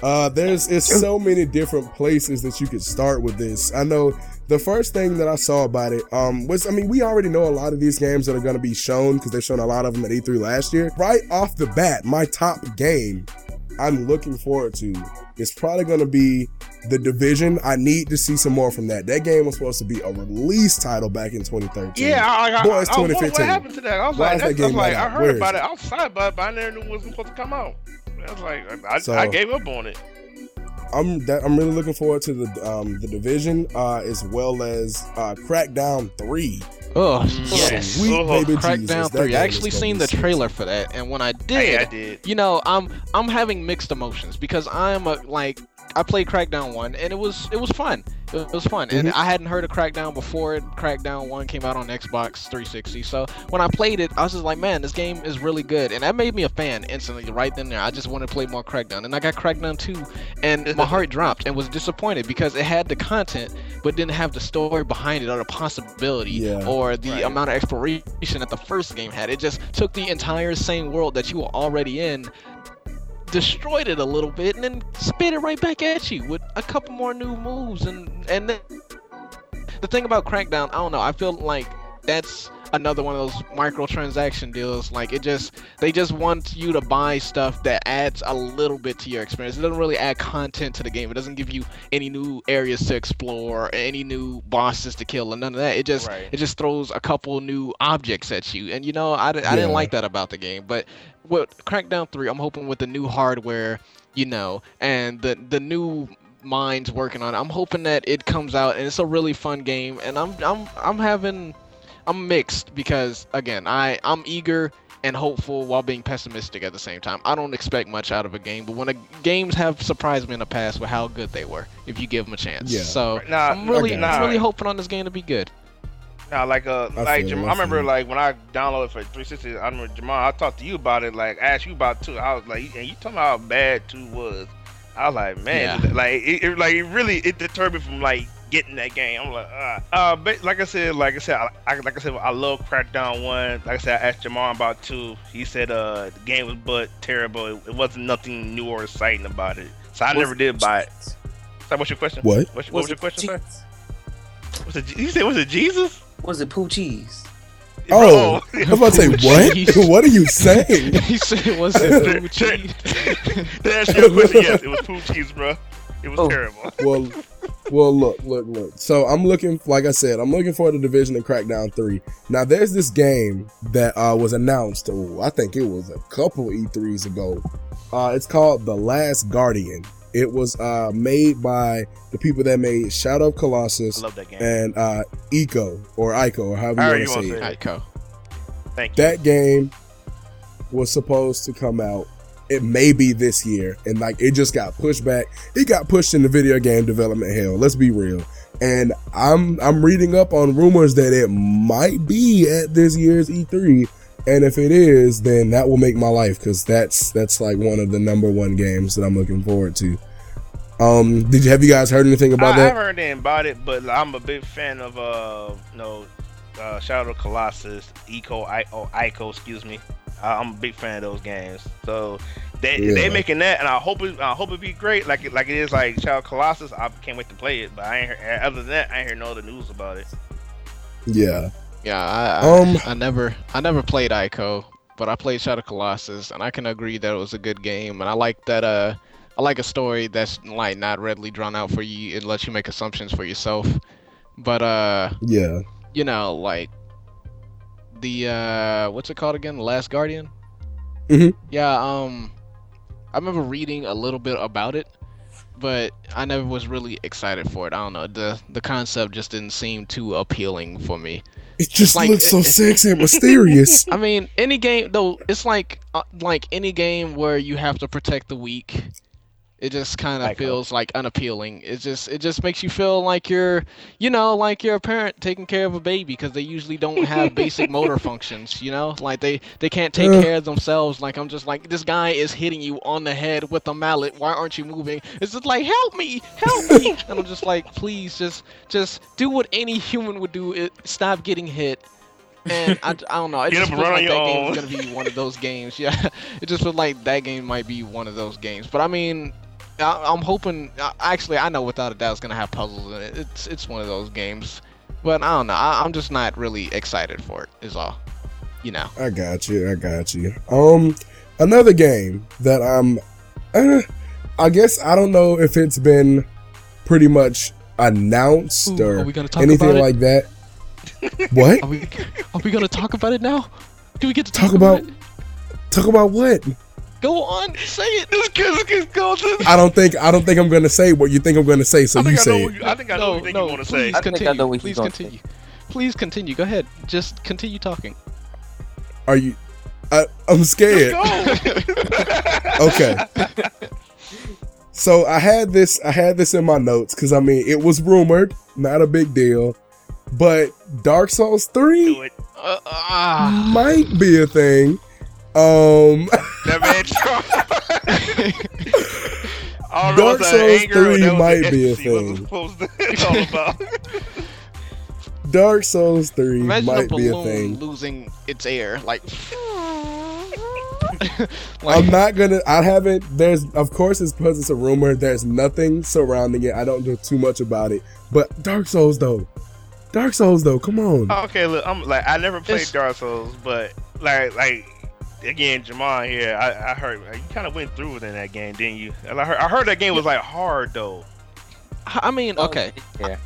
Uh, there's it's so many different places that you could start with this. I know the first thing that I saw about it um, was I mean we already know a lot of these games that are going to be shown because they've shown a lot of them at E3 last year. Right off the bat, my top game I'm looking forward to is probably going to be the Division. I need to see some more from that. That game was supposed to be a release title back in 2013. Yeah, I, I, Boy, it's I, what, what 2015. happened to that? I was Why like, that was game like, I heard Where about it? it outside, but, but I never knew it wasn't supposed to come out. I was like, I, I, So- I gave up on it. I'm that I'm really looking forward to the um the division uh as well as uh Crackdown 3. Oh, Yes. Sweet Oh, baby Crackdown Jesus. that three. I actually seen the sick. trailer for that, and when I did, Hey, I did. you know, I'm I'm having mixed emotions because I'm a like I played Crackdown one and it was it was fun. It was fun, and Mhm. I hadn't heard of Crackdown before. Crackdown one came out on Xbox 360, so when I played it, I was just like, man, this game is really good, and that made me a fan instantly right then and there. I just wanted to play more Crackdown, and I got Crackdown two, and my heart dropped and was disappointed because it had the content but didn't have the story behind it or the possibility Yeah. or the Right. amount of exploration that the first game had. It just took the entire same world that you were already in, destroyed it a little bit, and then spit it right back at you with a couple more new moves. And and then the thing about Crackdown, I don't know. I feel like that's another one of those microtransaction deals. Like it just they just want you to buy stuff that adds a little bit to your experience. It doesn't really add content to the game. It doesn't give you any new areas to explore, any new bosses to kill, and none of that. It just Right. it just throws a couple new objects at you. And you know, I, di- I didn't like that about the game. But with Crackdown 3, I'm hoping with the new hardware, you know, and the the new minds working on it, I'm hoping that it comes out and it's a really fun game. And I'm I'm I'm having I'm mixed because again, I I'm eager and hopeful while being pessimistic at the same time. I don't expect much out of a game, but when a, games have surprised me in the past with how good they were, if you give them a chance. Yeah. So Nah, I'm really I got I'm really hoping on this game to be good. Now, like uh, I like feel Jam- I I remember feel like when I downloaded for 360. I remember Jamal. I talked to you about it. Like asked you about two. I was like, and you told me how bad two was. I was like, man, Yeah. like it, it, like it really it deterred me from like getting that game. I'm like, uh, uh but like I said, like I said, I, I, like I said, I love Crackdown One. Like I said, I asked Jamal about two. He said, uh, the game was but terrible. It, it wasn't nothing new or exciting about it. So I Was never did buy it. So what's your question? What? What's, what Was was your it question? Sir? cheese? Was it? You said was it Jesus? Was it poo cheese? Oh, I was about to say, what? What are you saying? he said it was it blue cheese. to answer your question, yes, it was poo cheese, bro. It was Oh. terrible. well, well, look, look, look. So I'm looking, like I said, I'm looking for the Division and Crackdown Three. Now, there's this game that uh, was announced. Oh, I think it was a couple E3s ago. Uh, it's called The Last Guardian. It was uh, made by the people that made Shadow of I Colossus love that game. and uh, Eco or Ico or however However you you want to wanna say say it. Ico. Thank you. That game was supposed to come out. It may be this year, and like it just got pushed back. It got pushed into video game development hell. Let's be real. And I'm I'm reading up on rumors that it might be at this year's E3. And if it is, then that will make my life because that's that's like one of the number one games that I'm looking forward to. Um, did you have you guys heard anything about I, I that? haven't heard anything about it, but I'm a big fan of uh, you know, uh, Shadow of Colossus, Eco, I, oh, Ico, excuse me. Uh, I'm a big fan of those games. So they Yeah. they making that, and I hope it I hope it be great, like it like it is like Shadow of the Colossus. I can't wait to play it, but I ain't heard, other than that, I ain't hear no other news about it. Yeah. Yeah, I, I, Um. I never I never played Ico, but I played Shadow Colossus, and I can agree that it was a good game, and I like that. Uh, I like a story that's like not readily drawn out for you. It lets you make assumptions for yourself. But uh, Yeah. you know, like the uh, what's it called again? The Last Guardian. Mhm. Yeah. Um, I remember reading a little bit about it, but I never was really excited for it. I don't know. the The concept just didn't seem too appealing for me. It just Like, looks so sexy and mysterious. I mean, any game though, it's like uh, like any game where you have to protect the weak. It just kind of Like, uh, feels like unappealing. It just it just makes you feel like you're, you know, like you're a parent taking care of a baby because they usually don't have basic motor functions. You know, like they they can't take Yeah. care of themselves. Like I'm just like this guy is hitting you on the head with a mallet. Why aren't you moving? It's just like help me, help me. and I'm just like please just just do what any human would do. It, stop getting hit. And I, I don't know. It Get just feels like that your game is gonna be one of those games. Yeah, it just feels like that game might be one of those games. But I mean, I, I'm hoping. uh, Actually, I know without a doubt it's gonna have puzzles in it. It's it's one of those games. But I don't know. I, I'm just not really excited for it. Is all. You know. I got you. I got you. Um, another game that I'm, uh, I guess I don't know if it's been pretty much announced Ooh, or are we gonna talk anything like that. what? Are we are we gonna talk about it now? Do we get to Talk talk, about- it? Talk about what? Go on, say it. This kid is going to. I don't think I don't think I'm gonna say what you think I'm gonna say. So I you think I say it. you, I think I know what you think you want to say. please I think I continue. know what please continue. Please continue. Go ahead. Just continue talking. Are you? I, I'm scared. Go. Okay. So I had this I had this in my notes because I mean it was rumored, not a big deal. But Dark Souls 3 Do it. Uh, ah. might be a thing. Um That man. I Dark Souls 3 might be a thing. it's supposed to- It's all about. Dark Souls 3 Imagine a might be a thing. losing its air, like. I'm not gonna I haven't there's of course it's because it's a rumor, there's nothing surrounding it. I don't know too much about it. But Dark Souls though. Dark Souls though, come on. Okay, look, I'm like I never played It's- Dark Souls, but like like again, Jamal here, I, I heard you kind of went through it in that game, didn't you? And I heard I heard that game was like hard though. I mean, uh, okay. Yeah.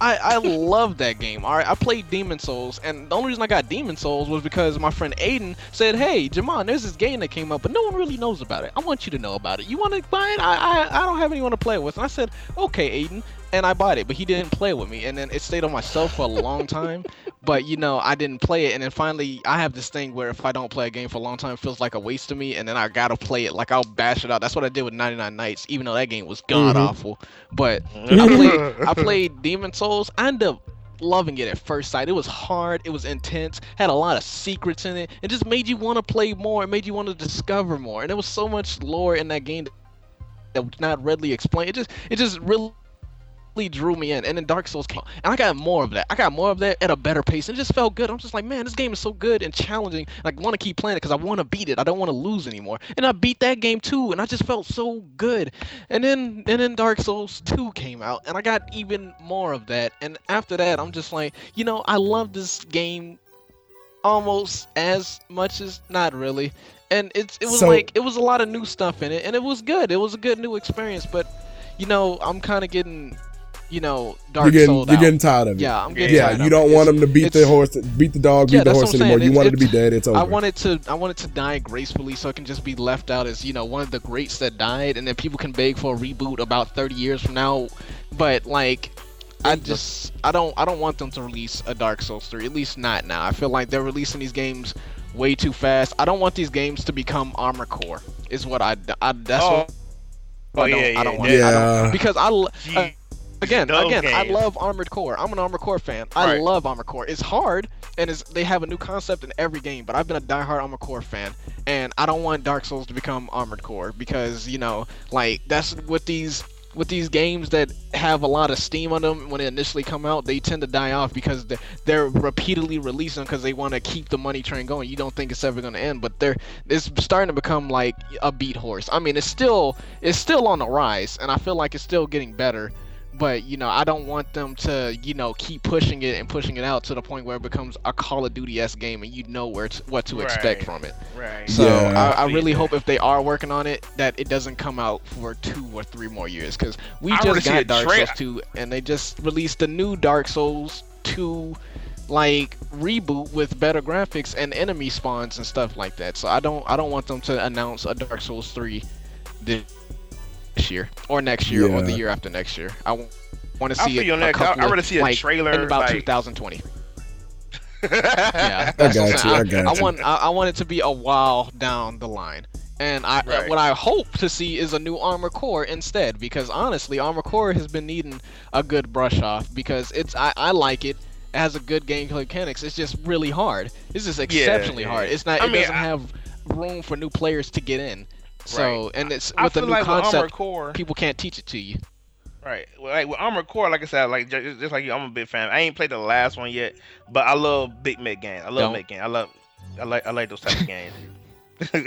I, I love that game. All right, I played Demon Souls, and the only reason I got Demon Souls was because my friend Aiden said, "Hey, Jamon, there's this game that came up, but no one really knows about it. I want you to know about it. You want to buy it? I, I I don't have anyone to play with." And I said, "Okay, Aiden," and I bought it, but he didn't play with me, and then it stayed on my shelf for a long time. But you know, I didn't play it, and then finally, I have this thing where if I don't play a game for a long time, it feels like a waste to me, and then I gotta play it. Like I'll bash it out. That's what I did with 99 Nights, even though that game was god mm-hmm. awful. But I played I played Demon Souls. I ended up loving it at first sight. It was hard, it was intense, had a lot of secrets in it. It just made you want to play more. It made you want to discover more. And there was so much lore in that game that was not readily explained. It just it just really drew me in, and then Dark Souls came, and I got more of that. I got more of that at a better pace, and it just felt good. I'm just like, man, this game is so good and challenging. Like, want to keep playing it because I want to beat it. I don't want to lose anymore. And I beat that game too, and I just felt so good. And then, and then Dark Souls 2 came out, and I got even more of that. And after that, I'm just like, you know, I love this game almost as much as not really. And it's it was So- like it was a lot of new stuff in it, and it was good. It was a good new experience, but you know, I'm kind of getting, you know, dark You're getting sold you're out. getting tired of it. yeah, I'm getting Yeah, tired you of don't it. want It's- them to beat the horse, beat the dog, Yeah, beat the horse anymore. saying. You want it to be dead. It's over. I wanted to I wanted to die gracefully so it can just be left out as, you know, one of the greats that died and then people can beg for a reboot about 30 years from now. But like I just I don't I don't want them to release a Dark Souls 3, at least not now. I feel like they're releasing these games way too fast. I don't want these games to become Armor Core. Is what I, I that's Oh, what oh, I don't, yeah, I don't yeah, want yeah. I don't, because I, uh, again, those again, I love Armored Core. I'm an Armored Core fan. I Right. love Armored Core. It's hard, and it's, they have a new concept in every game. But I've been a diehard Armored Core fan, and I don't want Dark Souls to become Armored Core because you know, like that's with these with these games that have a lot of steam on them when they initially come out, they tend to die off because they're, they're repeatedly releasing them because they want to keep the money train going. You don't think it's ever going to end, but they're it's starting to become like a beat horse. I mean, it's still it's still on the rise, and I feel like it's still getting better. But you know, I don't want them to you know keep pushing it and pushing it out to the point where it becomes a Call of Duty s game, and you know where to, what to expect from it. right. So Yeah. I, I really hope if they are working on it that it doesn't come out for two or three more years because we I just got Dark tra- Souls 2 and they just released the new Dark Souls 2 like reboot with better graphics and enemy spawns and stuff like that. So I don't I don't want them to announce a Dark Souls 3 this year or next year or the year after next year. I want to see feel you it on a that. 'cause I- I of- rather see a like, trailer in about like, 2020. Yeah, I that's what I'm got saying. you. I got I you. want I, I want it to be a while down the line. And I Right. what I hope to see is a new Armor Core instead, because honestly, Armor Core has been needing a good brush off because it's I, I like it. It has a good gameplay mechanics. It's just really hard. It's just exceptionally yeah. hard. It's not. I it mean, doesn't I- have room for new players to get in. So Right. and it's I with the new like with Armored concept, Core, people can't teach it to you. right? Well, like with Armored Core, like I said, like ju- just like you, I'm a big fan. I ain't played the last one yet, but I love big mech games. I love Don't. mech games. I love, I like, I like those type of games.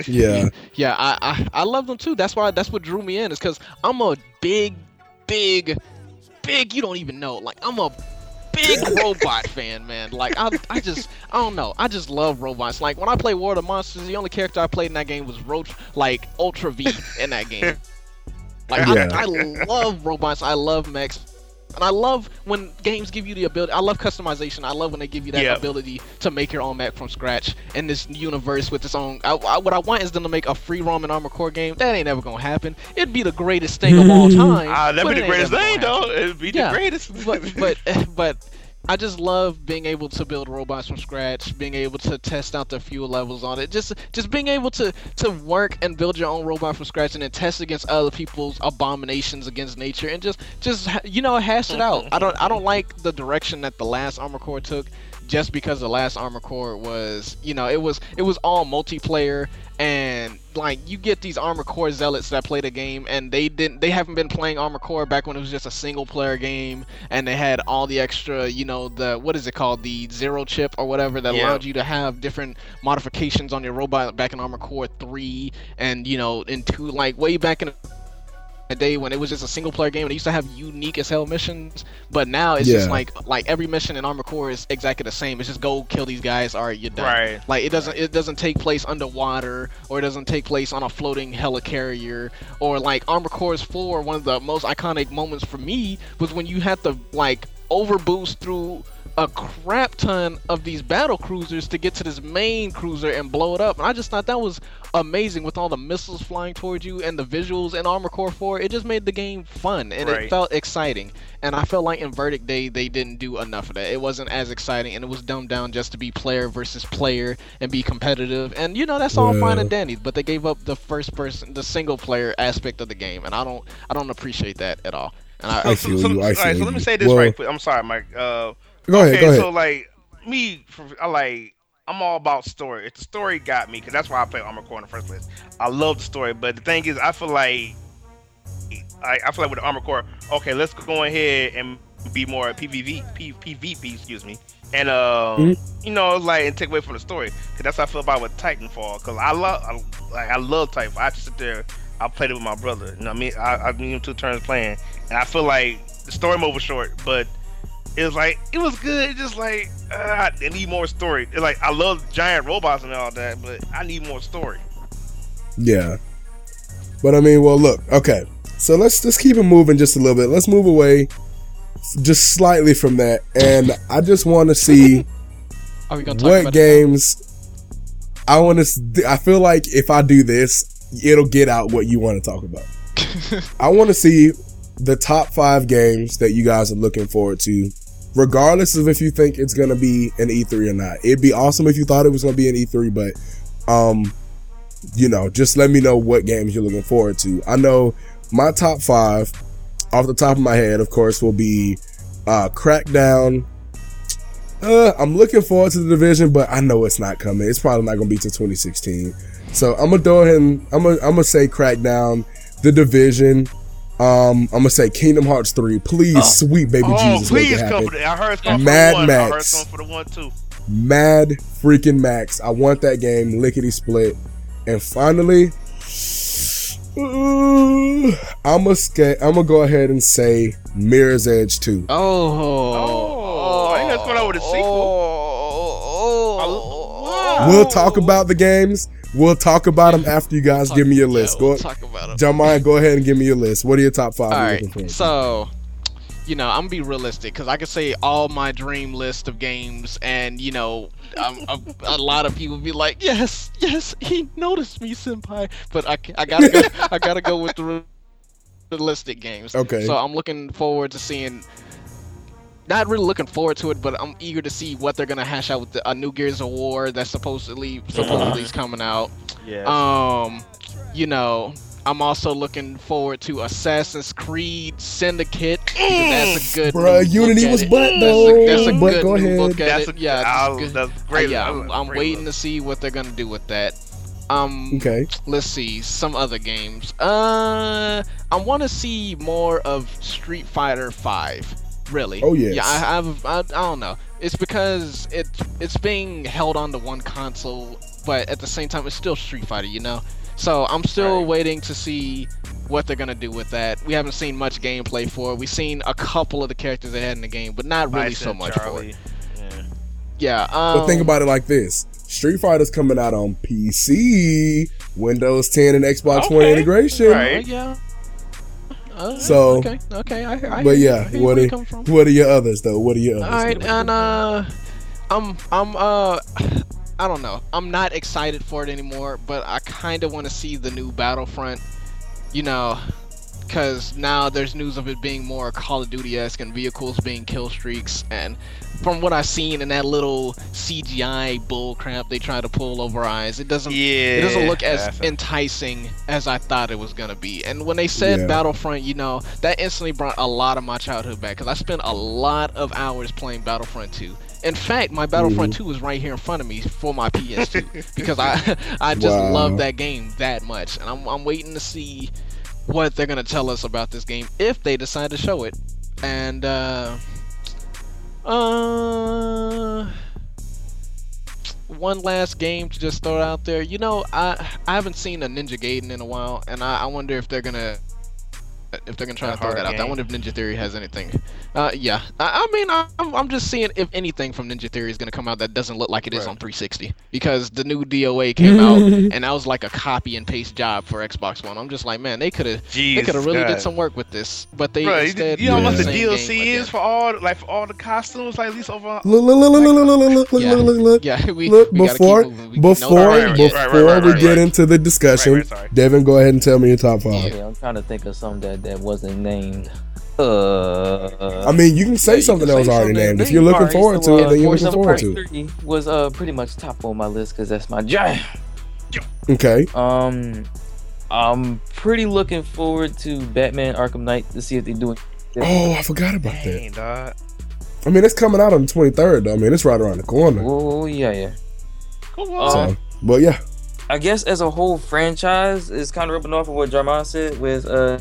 Yeah. Yeah, I, I I love them too. That's why that's what drew me in is because I'm a big, big, big. You don't even know. Like I'm a big robot fan, man. Like I I just I don't know. I just love robots. Like when I play World of Monsters, the only character I played in that game was Roach, like Ultra V in that game. Like Yeah. I, I love robots. I love mechs. And I love when games give you the ability. I love customization. I love when they give you that Yeah. ability to make your own mech from scratch in this universe with its own. I, I, what I want is them to make a free roam and armor core game. That ain't ever gonna happen. It'd be the greatest thing of all time. Ah, that'd be the greatest thing, though. It'd be Yeah, the greatest. but but but I just love being able to build robots from scratch, being able to test out the fuel levels on it, just just being able to to work and build your own robot from scratch and then test against other people's abominations against nature and just just you know hash it out. I don't I don't like the direction that the last Armor Core took. Just because the last Armor Core was, you know, it was it was all multiplayer and like you get these Armor Core zealots that play the game and they didn't they haven't been playing Armor Core back when it was just a single player game and they had all the extra you know the what is it called the zero chip or whatever that Yeah. allowed you to have different modifications on your robot back in Armor Core 3 and you know in 2 like way back in the day when it was just a single player game and it used to have unique as hell missions but now it's just like like every mission in Armor Core is exactly the same. It's just go kill these guys all right you're done. Right. like it doesn't it doesn't take place underwater or it doesn't take place on a floating helicarrier or like Armor Core 4 one of the most iconic moments for me was when you had to like overboost through a crap ton of these battle cruisers to get to this main cruiser and blow it up. And I just thought that was amazing with all the missiles flying towards you and the visuals in Armor Core 4. It just made the game fun and Right. it felt exciting. And I felt like in Verdict Day they didn't do enough of that. It wasn't as exciting and it was dumbed down just to be player versus player and be competitive. And you know that's all fine and dandy, but they gave up the first person, the single player aspect of the game, and I don't I don't appreciate that at all. And I, I feel so, you, I all right, feel so let me say this Well- right quick. I'm sorry, Mike. Uh, Go ahead. okay, Go ahead. so like me, I like. I'm all about story. If the story got me, because that's why I play Armor Core in the first place. I love the story, but the thing is, I feel like I, I feel like with the Armored Core, okay, let's go ahead and be more PvP, P, PvP, excuse me, and uh, Mhm. you know, like and take away from the story. Cause that's how I feel about with Titanfall. Cause I love, I, like, I love Titanfall. I just sit there, I played it with my brother. You know, what I mean, I, I mean, two turns playing, and I feel like the story mode was short, but it was like it was good. It's just like uh, I need more story. It's like I love giant robots and all that, but I need more story. Yeah. But I mean, well, look, okay. So let's just keep it moving just a little bit. Let's move away just slightly from that. And I just want to see Are we gonna talk what about games I want to. I feel like if I do this, it'll get out what you want to talk about. I want to see the top five games that you guys are looking forward to, regardless of if you think it's to be an E3 or not. It'd be awesome if you thought it was to be an E3, but, um, you know, just let me know what games you're looking forward to. I know my top five, off the top of my head, of course, will be uh, Crackdown. Uh, I'm looking forward to the division, but I know it's not coming. It's probably not to be till 2016. So I'm gonna go ahead and I'm gonna I'm gonna say Crackdown, the division. Um, I'm gonna say Kingdom Hearts 3. Please, Oh. sweet baby oh, Jesus, make please it come happen. for the. I heard it's coming Mad for the one. I heard Max. it's coming for the one too. Mad freaking Max. I want that game lickety split. And finally, I'm gonna ska- I'm gonna go ahead and say Mirror's Edge 2. Oh, Oh, I think that's going out with a sequel. Oh, Oh, We'll talk about the games. We'll talk about them after you guys give me your list. Yeah, we'll Go, talk about. John Mayer, go ahead and give me your list. What are your top five? All right, so you know, I'm gonna be realistic because I could say all my dream list of games, and you know, um, a, a lot of people be like, "Yes, yes, he noticed me, senpai." But I, I gotta go, I gotta go with the realistic games. Okay. So I'm looking forward to seeing. Not really looking forward to it, but I'm eager to see what they're gonna hash out with the, a new Gears of War that supposedly supposedly is coming out. Yeah. Um, you know, I'm also looking forward to Assassin's Creed Syndicate. That's a good. Bro, Unity was it. butt That's a, though. that's a but good go ahead. look at that's it. a, yeah, I'll, that's, good. that's great. Uh, yeah, I'm, a I'm great waiting look. to see what they're gonna do with that. Um, Okay. let's see some other games. Uh, I want to see more of Street Fighter Five. Really? Oh, yes. Yeah, I, I've, I, I don't know. It's because it it's being held onto one console, but at the same time, it's still Street Fighter, you know. So I'm still Right. waiting to see what they're gonna do with that. We haven't seen much gameplay for it. We've seen a couple of the characters they had in the game, but not really so Bison, much for it. Yeah. Yeah. Um, But think about it like this: Street Fighter's coming out on PC, Windows 10, and Xbox One integration. Right. yeah. Uh, So- okay, okay, I, I But hear you. yeah, I what are, from. what are your others though? What are your others? All right, and uh, I'm I'm uh, I don't know. I'm not excited for it anymore, but I kind of want to see the new Battlefront. You know, because now there's news of it being more Call of Duty-esque and vehicles being kill streaks. And from what I've seen in that little CGI bull crap they try to pull over eyes, it doesn't Yeah. it doesn't look as a- enticing as I thought it was gonna be. And when they said Yeah. Battlefront, you know, that instantly brought a lot of my childhood back because I spent a lot of hours playing Battlefront 2. In fact, my Battlefront mm-hmm. 2 is right here in front of me for my PS2 because I I just Wow. love that game that much, and I'm I'm waiting to see what they're gonna tell us about this game if they decide to show it. And uh, uh, one last game to just throw out there. You know, I I haven't seen a Ninja Gaiden in a while, and I, I wonder if they're gonna if they're gonna try to throw horror that out. I wonder if Ninja Theory has anything. Uh, yeah. I, I mean, I'm, I'm just seeing if anything from Ninja Theory is gonna come out that doesn't look like it is Right. on 360 because the new DOA came out and that was like a copy and paste job for Xbox One. I'm just like, man, they could have they could have really God. did some work with this, but they Bro, you, instead you know how Yeah. much the same DLC is again. for all like for all the costumes, like at least over. Look, look, look, look, look, look, look, look, look, look, look. Yeah, we, Look, we gotta before keep moving. We- before no, right, right, before right, right, we get into the discussion, Right, right, sorry. Devin, go ahead and tell me your top five. Yeah, I'm trying to think of something that, that wasn't named. Uh, I mean, you can say Yeah, something can that was already named. If you're looking Alright, forward so, to uh, it, then you're looking forward to it. was uh pretty much top on my list because that's my jam. Okay. Um, I'm pretty looking forward to Batman Arkham Knight to see if they do it. Oh, I forgot about that. Dog. I mean, it's coming out on the 23rd, though. I mean, it's right around the corner. Oh yeah, yeah. Come Uh, on. So, but yeah. I guess as a whole franchise is kind of ripping off of what Jarman said with uh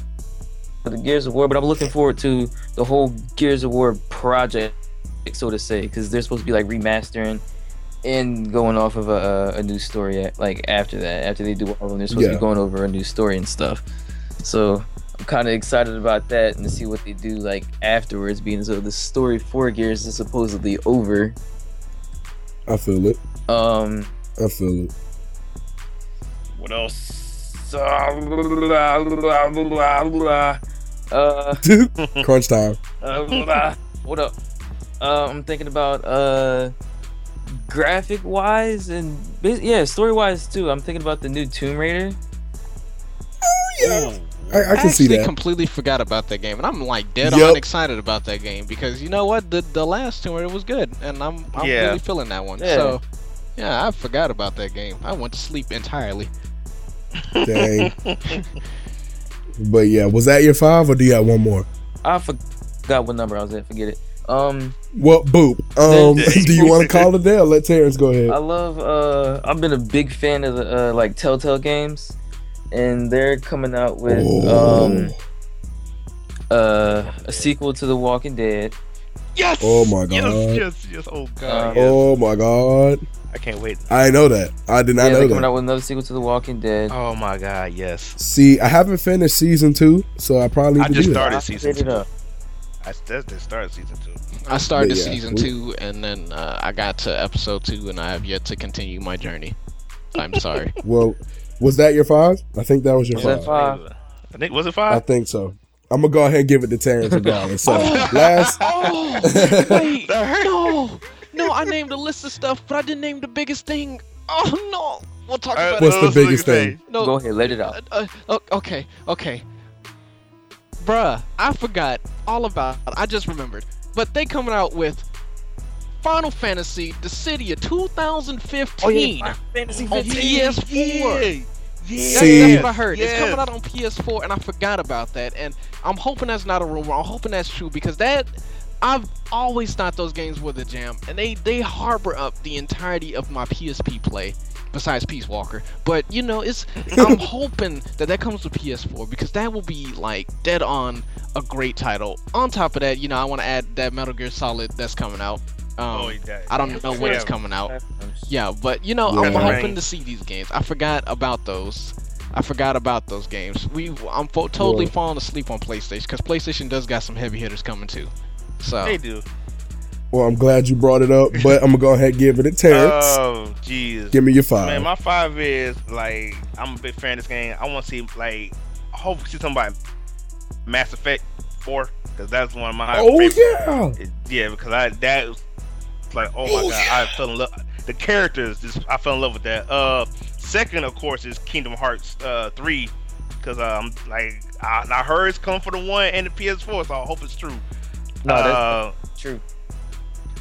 the Gears of War, but I'm looking forward to the whole Gears of War project, so to say, because they're supposed to be like remastering and going off of a, a new story like after that. After they do all of them, they're supposed to be going over a new story and stuff. So I'm kind of excited about that and to see what they do like afterwards, being so the story for Gears is supposedly over. I feel it. Um, I feel it. what else? Uh, Crunch time. uh, what up? Uh, I'm thinking about uh, graphic wise and yeah, story wise too. I'm thinking about the new Tomb Raider. Oh Yeah, I, I I can see actually that. completely forgot about that game, and I'm like dead Yup. on excited about that game because you know what, the the last Tomb Raider was good, and I'm I'm Yeah. really feeling that one. Yeah. So yeah, I forgot about that game. I went to sleep entirely. Dang. But yeah, was that your five or do you have one more? I forgot what number I was at. Forget it. Um, Well, boop. Um, Dang. do you want to call it there? Let Terrence go ahead. I love. Uh, I've been a big fan of the uh, like Telltale games, and they're coming out with Oh. um uh a sequel to The Walking Dead. Yes. Oh my God. yes, yes. yes. Oh god. Um, yes. Oh my god. I can't wait. I know that. I did not yeah, know they're coming that. out with another sequel to The Walking Dead. Oh my god. Yes. See, I haven't finished season two, so I probably need I to just do that. started I season picked two. up. I just just started season two. I started yeah, season we- two, and then uh, I got to episode two, and I have yet to continue my journey. I'm sorry. Well, was that your five? I think that was your Was that five. five? I think was it five? I think so. I'm gonna go ahead and give it to Terrence regardless. So Oh. last, oh wait, no, no, I named a list of stuff, but I didn't name the biggest thing. Oh no, we'll talk Uh, about What's it. the what biggest gonna thing? No, Go ahead, let it out. Uh, uh, okay, okay. Bruh, I forgot all about I just remembered. But they coming out with Final Fantasy, the city of 2015 Fantasy on PS4. Yeah. That's, See- that's what I heard. It's coming out on PS4, and I forgot about that. And I'm hoping that's not a rumor. I'm hoping that's true because that I've always thought those games were the jam, and they they harbor up the entirety of my PSP play. Besides Peace Walker, but you know, it's I'm hoping that that comes to PS4 because that will be like dead on a great title. On top of that, you know, I want to add that Metal Gear Solid that's coming out. Um, Oh, yeah. I don't know when it's coming out. Yeah, but you know, Yeah. I'm hoping to see these games. I forgot about those. I forgot about those games. We, I'm fo- totally falling asleep on PlayStation because PlayStation does got some heavy hitters coming too. So They do. well, I'm glad you brought it up, but I'm gonna go ahead and give it a Terrence. Oh, jeez. give me your five. Man, my five is like I'm a big fan of this game. I want to see like I hope to see somebody Mass Effect Four because that's one of my oh favorite. yeah. Yeah, because I that was like oh my Oh, god, I fell in love. The characters, just I fell in love with that. Uh, second of course is Kingdom Hearts uh three because um like I, I heard it's coming for the one and the PS4, so I hope it's true. No, that's uh, true.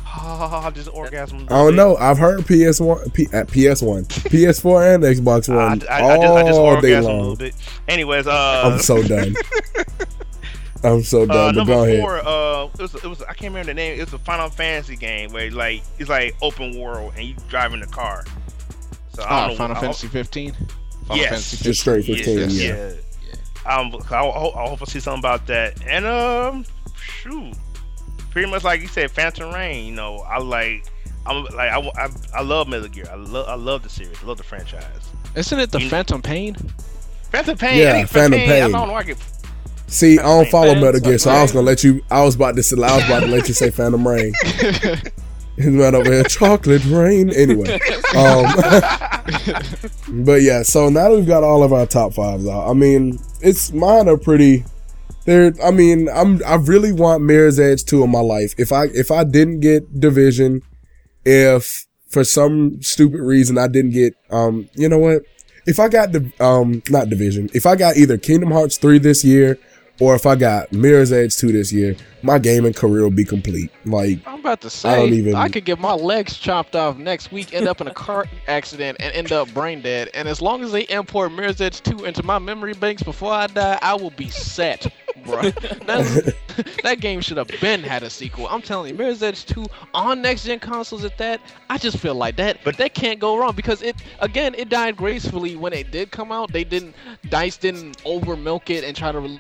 just orgasm. I don't know. I've heard PS One, P, at PS One, PS4, and Xbox One I, I just, I just all day orgasmed a little bit. Anyways, uh, I'm so done. I'm so Uh, done. but go number ahead. four, uh, it was, it was I can't remember the name. It was a Final Fantasy game where like it's like open world and you driving the car. So I Ah, don't know. Final Fantasy 15. Final Yes. Fantasy Just straight yeah, 15. Yeah. yeah. Um, I, I, I hope I see something about that. And um, shoot, pretty much like you said, Phantom Rain. You know, I like. I'm like I, I, I love Metal Gear. I love I love the series. I love the franchise. Isn't it the You- Phantom Pain? Phantom Pain. Yeah, I think Phantom I Pain. don't know. I get See, I don't Phantom follow Rain. Metal Gear, so I was gonna let you. I was about to. say- I was about to let you say Phantom Rain. It's right over here, chocolate rain. Anyway, um, but yeah. So now that we've got all of our top fives out, I mean, it's mine are pretty. They're. I mean, I'm. I really want Mirror's Edge two in my life. If I if I didn't get Division, if for some stupid reason I didn't get, um, you know what? If I got the um not Division, if I got either Kingdom Hearts three this year, or if I got Mirror's Edge two this year, my gaming career will be complete. Like I'm about to say, I don't even- I could get my legs chopped off next week, end up in a car accident, and end up brain dead. And as long as they import Mirror's Edge 2 into my memory banks before I die, I will be set, bro. That game should have been had a sequel. I'm telling you, Mirror's Edge 2 on next gen consoles at that, I just feel like that, but that can't go wrong because it, again, it died gracefully when it did come out. They didn't, Dice didn't over milk it and try to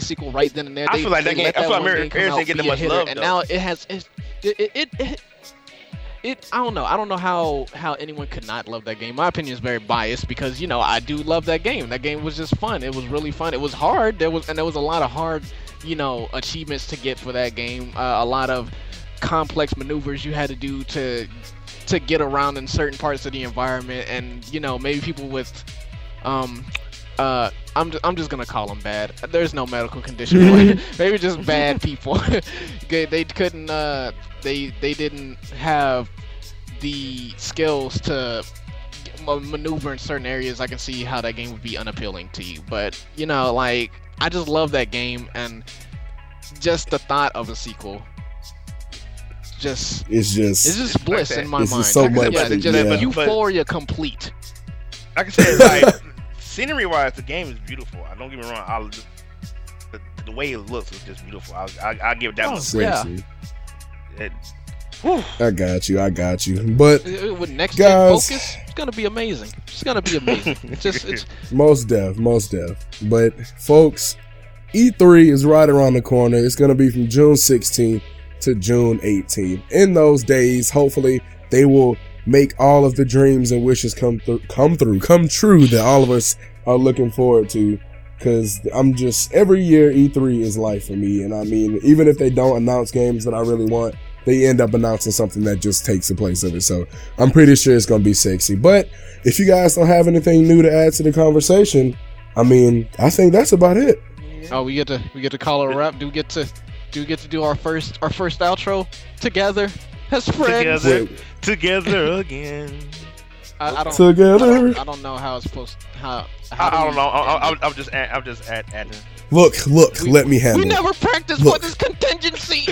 sequel right then and there. I They- feel like that they game- let I feel like Mirror game come Mirrors out, didn't get be that a much hitter, love, and though. now it has it it, it it it I don't know. I don't know how how anyone could not love that game. My opinion is very biased because you know I do love that game. That game was just fun. It was really fun. It was hard. There was and there was a lot of hard you know achievements to get for that game. Uh, a lot of complex maneuvers you had to do to to get around in certain parts of the environment and you know maybe people with um uh I'm just, I'm just gonna call them bad. There's no medical condition. for it. Maybe just bad people. they, they couldn't uh they they didn't have the skills to ma- maneuver in certain areas. I can see how that game would be unappealing to you. But you know, like I just love that game and just the thought of a sequel. Just It's just it's just bliss that. in my It's mind. just so Like I said, much yeah, to- just yeah. euphoria complete. Like I said, like scenery wise, the game is beautiful. I don't get me wrong. I'll just, the, the way it looks is just beautiful. I'll, I, I'll give that Oh, one. yeah. It. I got you. I got you. But Uh, With next gen Guys. focus, it's gonna be amazing. It's gonna be amazing. It's just it's Most dev, most dev. But folks, E3 is right around the corner. It's gonna be from June 16th to June 18th. In those days, hopefully, they will make all of the dreams and wishes come through, come through, come true that all of us are looking forward to. Cause I'm just every year E3 is life for me, and I mean, even if they don't announce games that I really want, they end up announcing something that just takes the place of it. So I'm pretty sure it's gonna be sexy. But if you guys don't have anything new to add to the conversation, I mean, I think that's about it. oh we get to we get to call it a wrap. Do we get to do we get to do our first our first outro together as friends? Together. Wait, together again. I, I don't I together. don't, I don't know how it's supposed how. how I, do I don't know. I, I, end I'm just, add, I'm just add, adding. Look, look, We- let me it? handle we never practiced Look. for this contingency.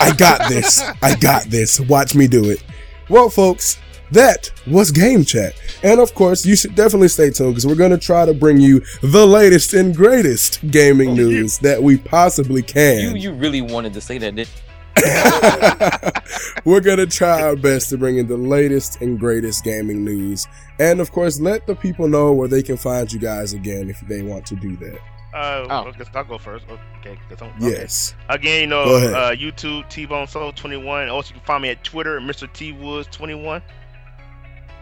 I got this. I got this. Watch me do it. Well, folks, that was Game Chat. And of course, you should definitely stay tuned because we're going to try to bring you the latest and greatest gaming Oh, news that we possibly You can. you really wanted to say that, did we're going to try our best to bring in the latest and greatest gaming news. And of course, let the people know where they can find you guys again if they want to do that. Uh, Oh. I guess I'll go first. Okay, 'cause I'm- okay. Yes. Again, you know, uh, YouTube T Bone Soul 21. Also, you can find me at Twitter, Mr. T Woods 21.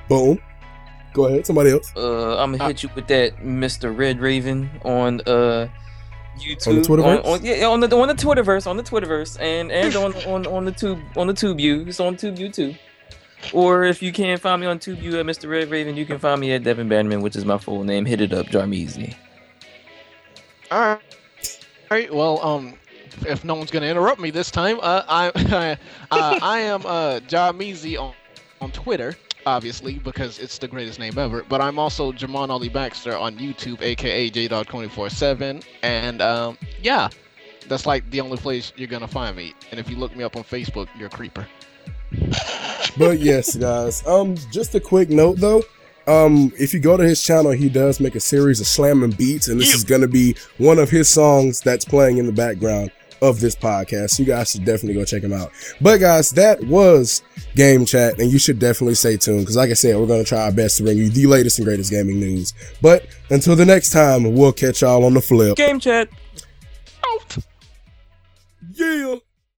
Boom. Go ahead. Somebody else. Uh, I'm gonna hit you with that, Mr. Red Raven, on uh YouTube. Twitterverse? On, on- yeah, on the on the Twitterverse, on the Twitterverse, and and on on on the tube on the TubeU. It's on TubeU too. Or if you can't find me on TubeU at Mr. Red Raven, you can find me at Devin Bannerman, which is my full name. Hit it up, Jarmeezy. All right. All right. Well, um, if no one's gonna interrupt me this time, uh, I, uh, I am uh, Jameezy on on Twitter, obviously because it's the greatest name ever. But I'm also Jamon Ollie Baxter on YouTube, aka JDog247, and um, yeah, that's like the only place you're gonna find me. And if you look me up on Facebook, you're a creeper. but yes, guys. Um, just a quick note though. Um, if you go to his channel, he does make a series of slamming beats, and this Yeah. is gonna be one of his songs that's playing in the background of this podcast. So you guys should definitely go check him out. But guys, that was Game Chat, and you should definitely stay tuned because, like I said, we're gonna try our best to bring you the latest and greatest gaming news. But until the next time, we'll catch y'all on the flip. Game chat. Out. Yeah.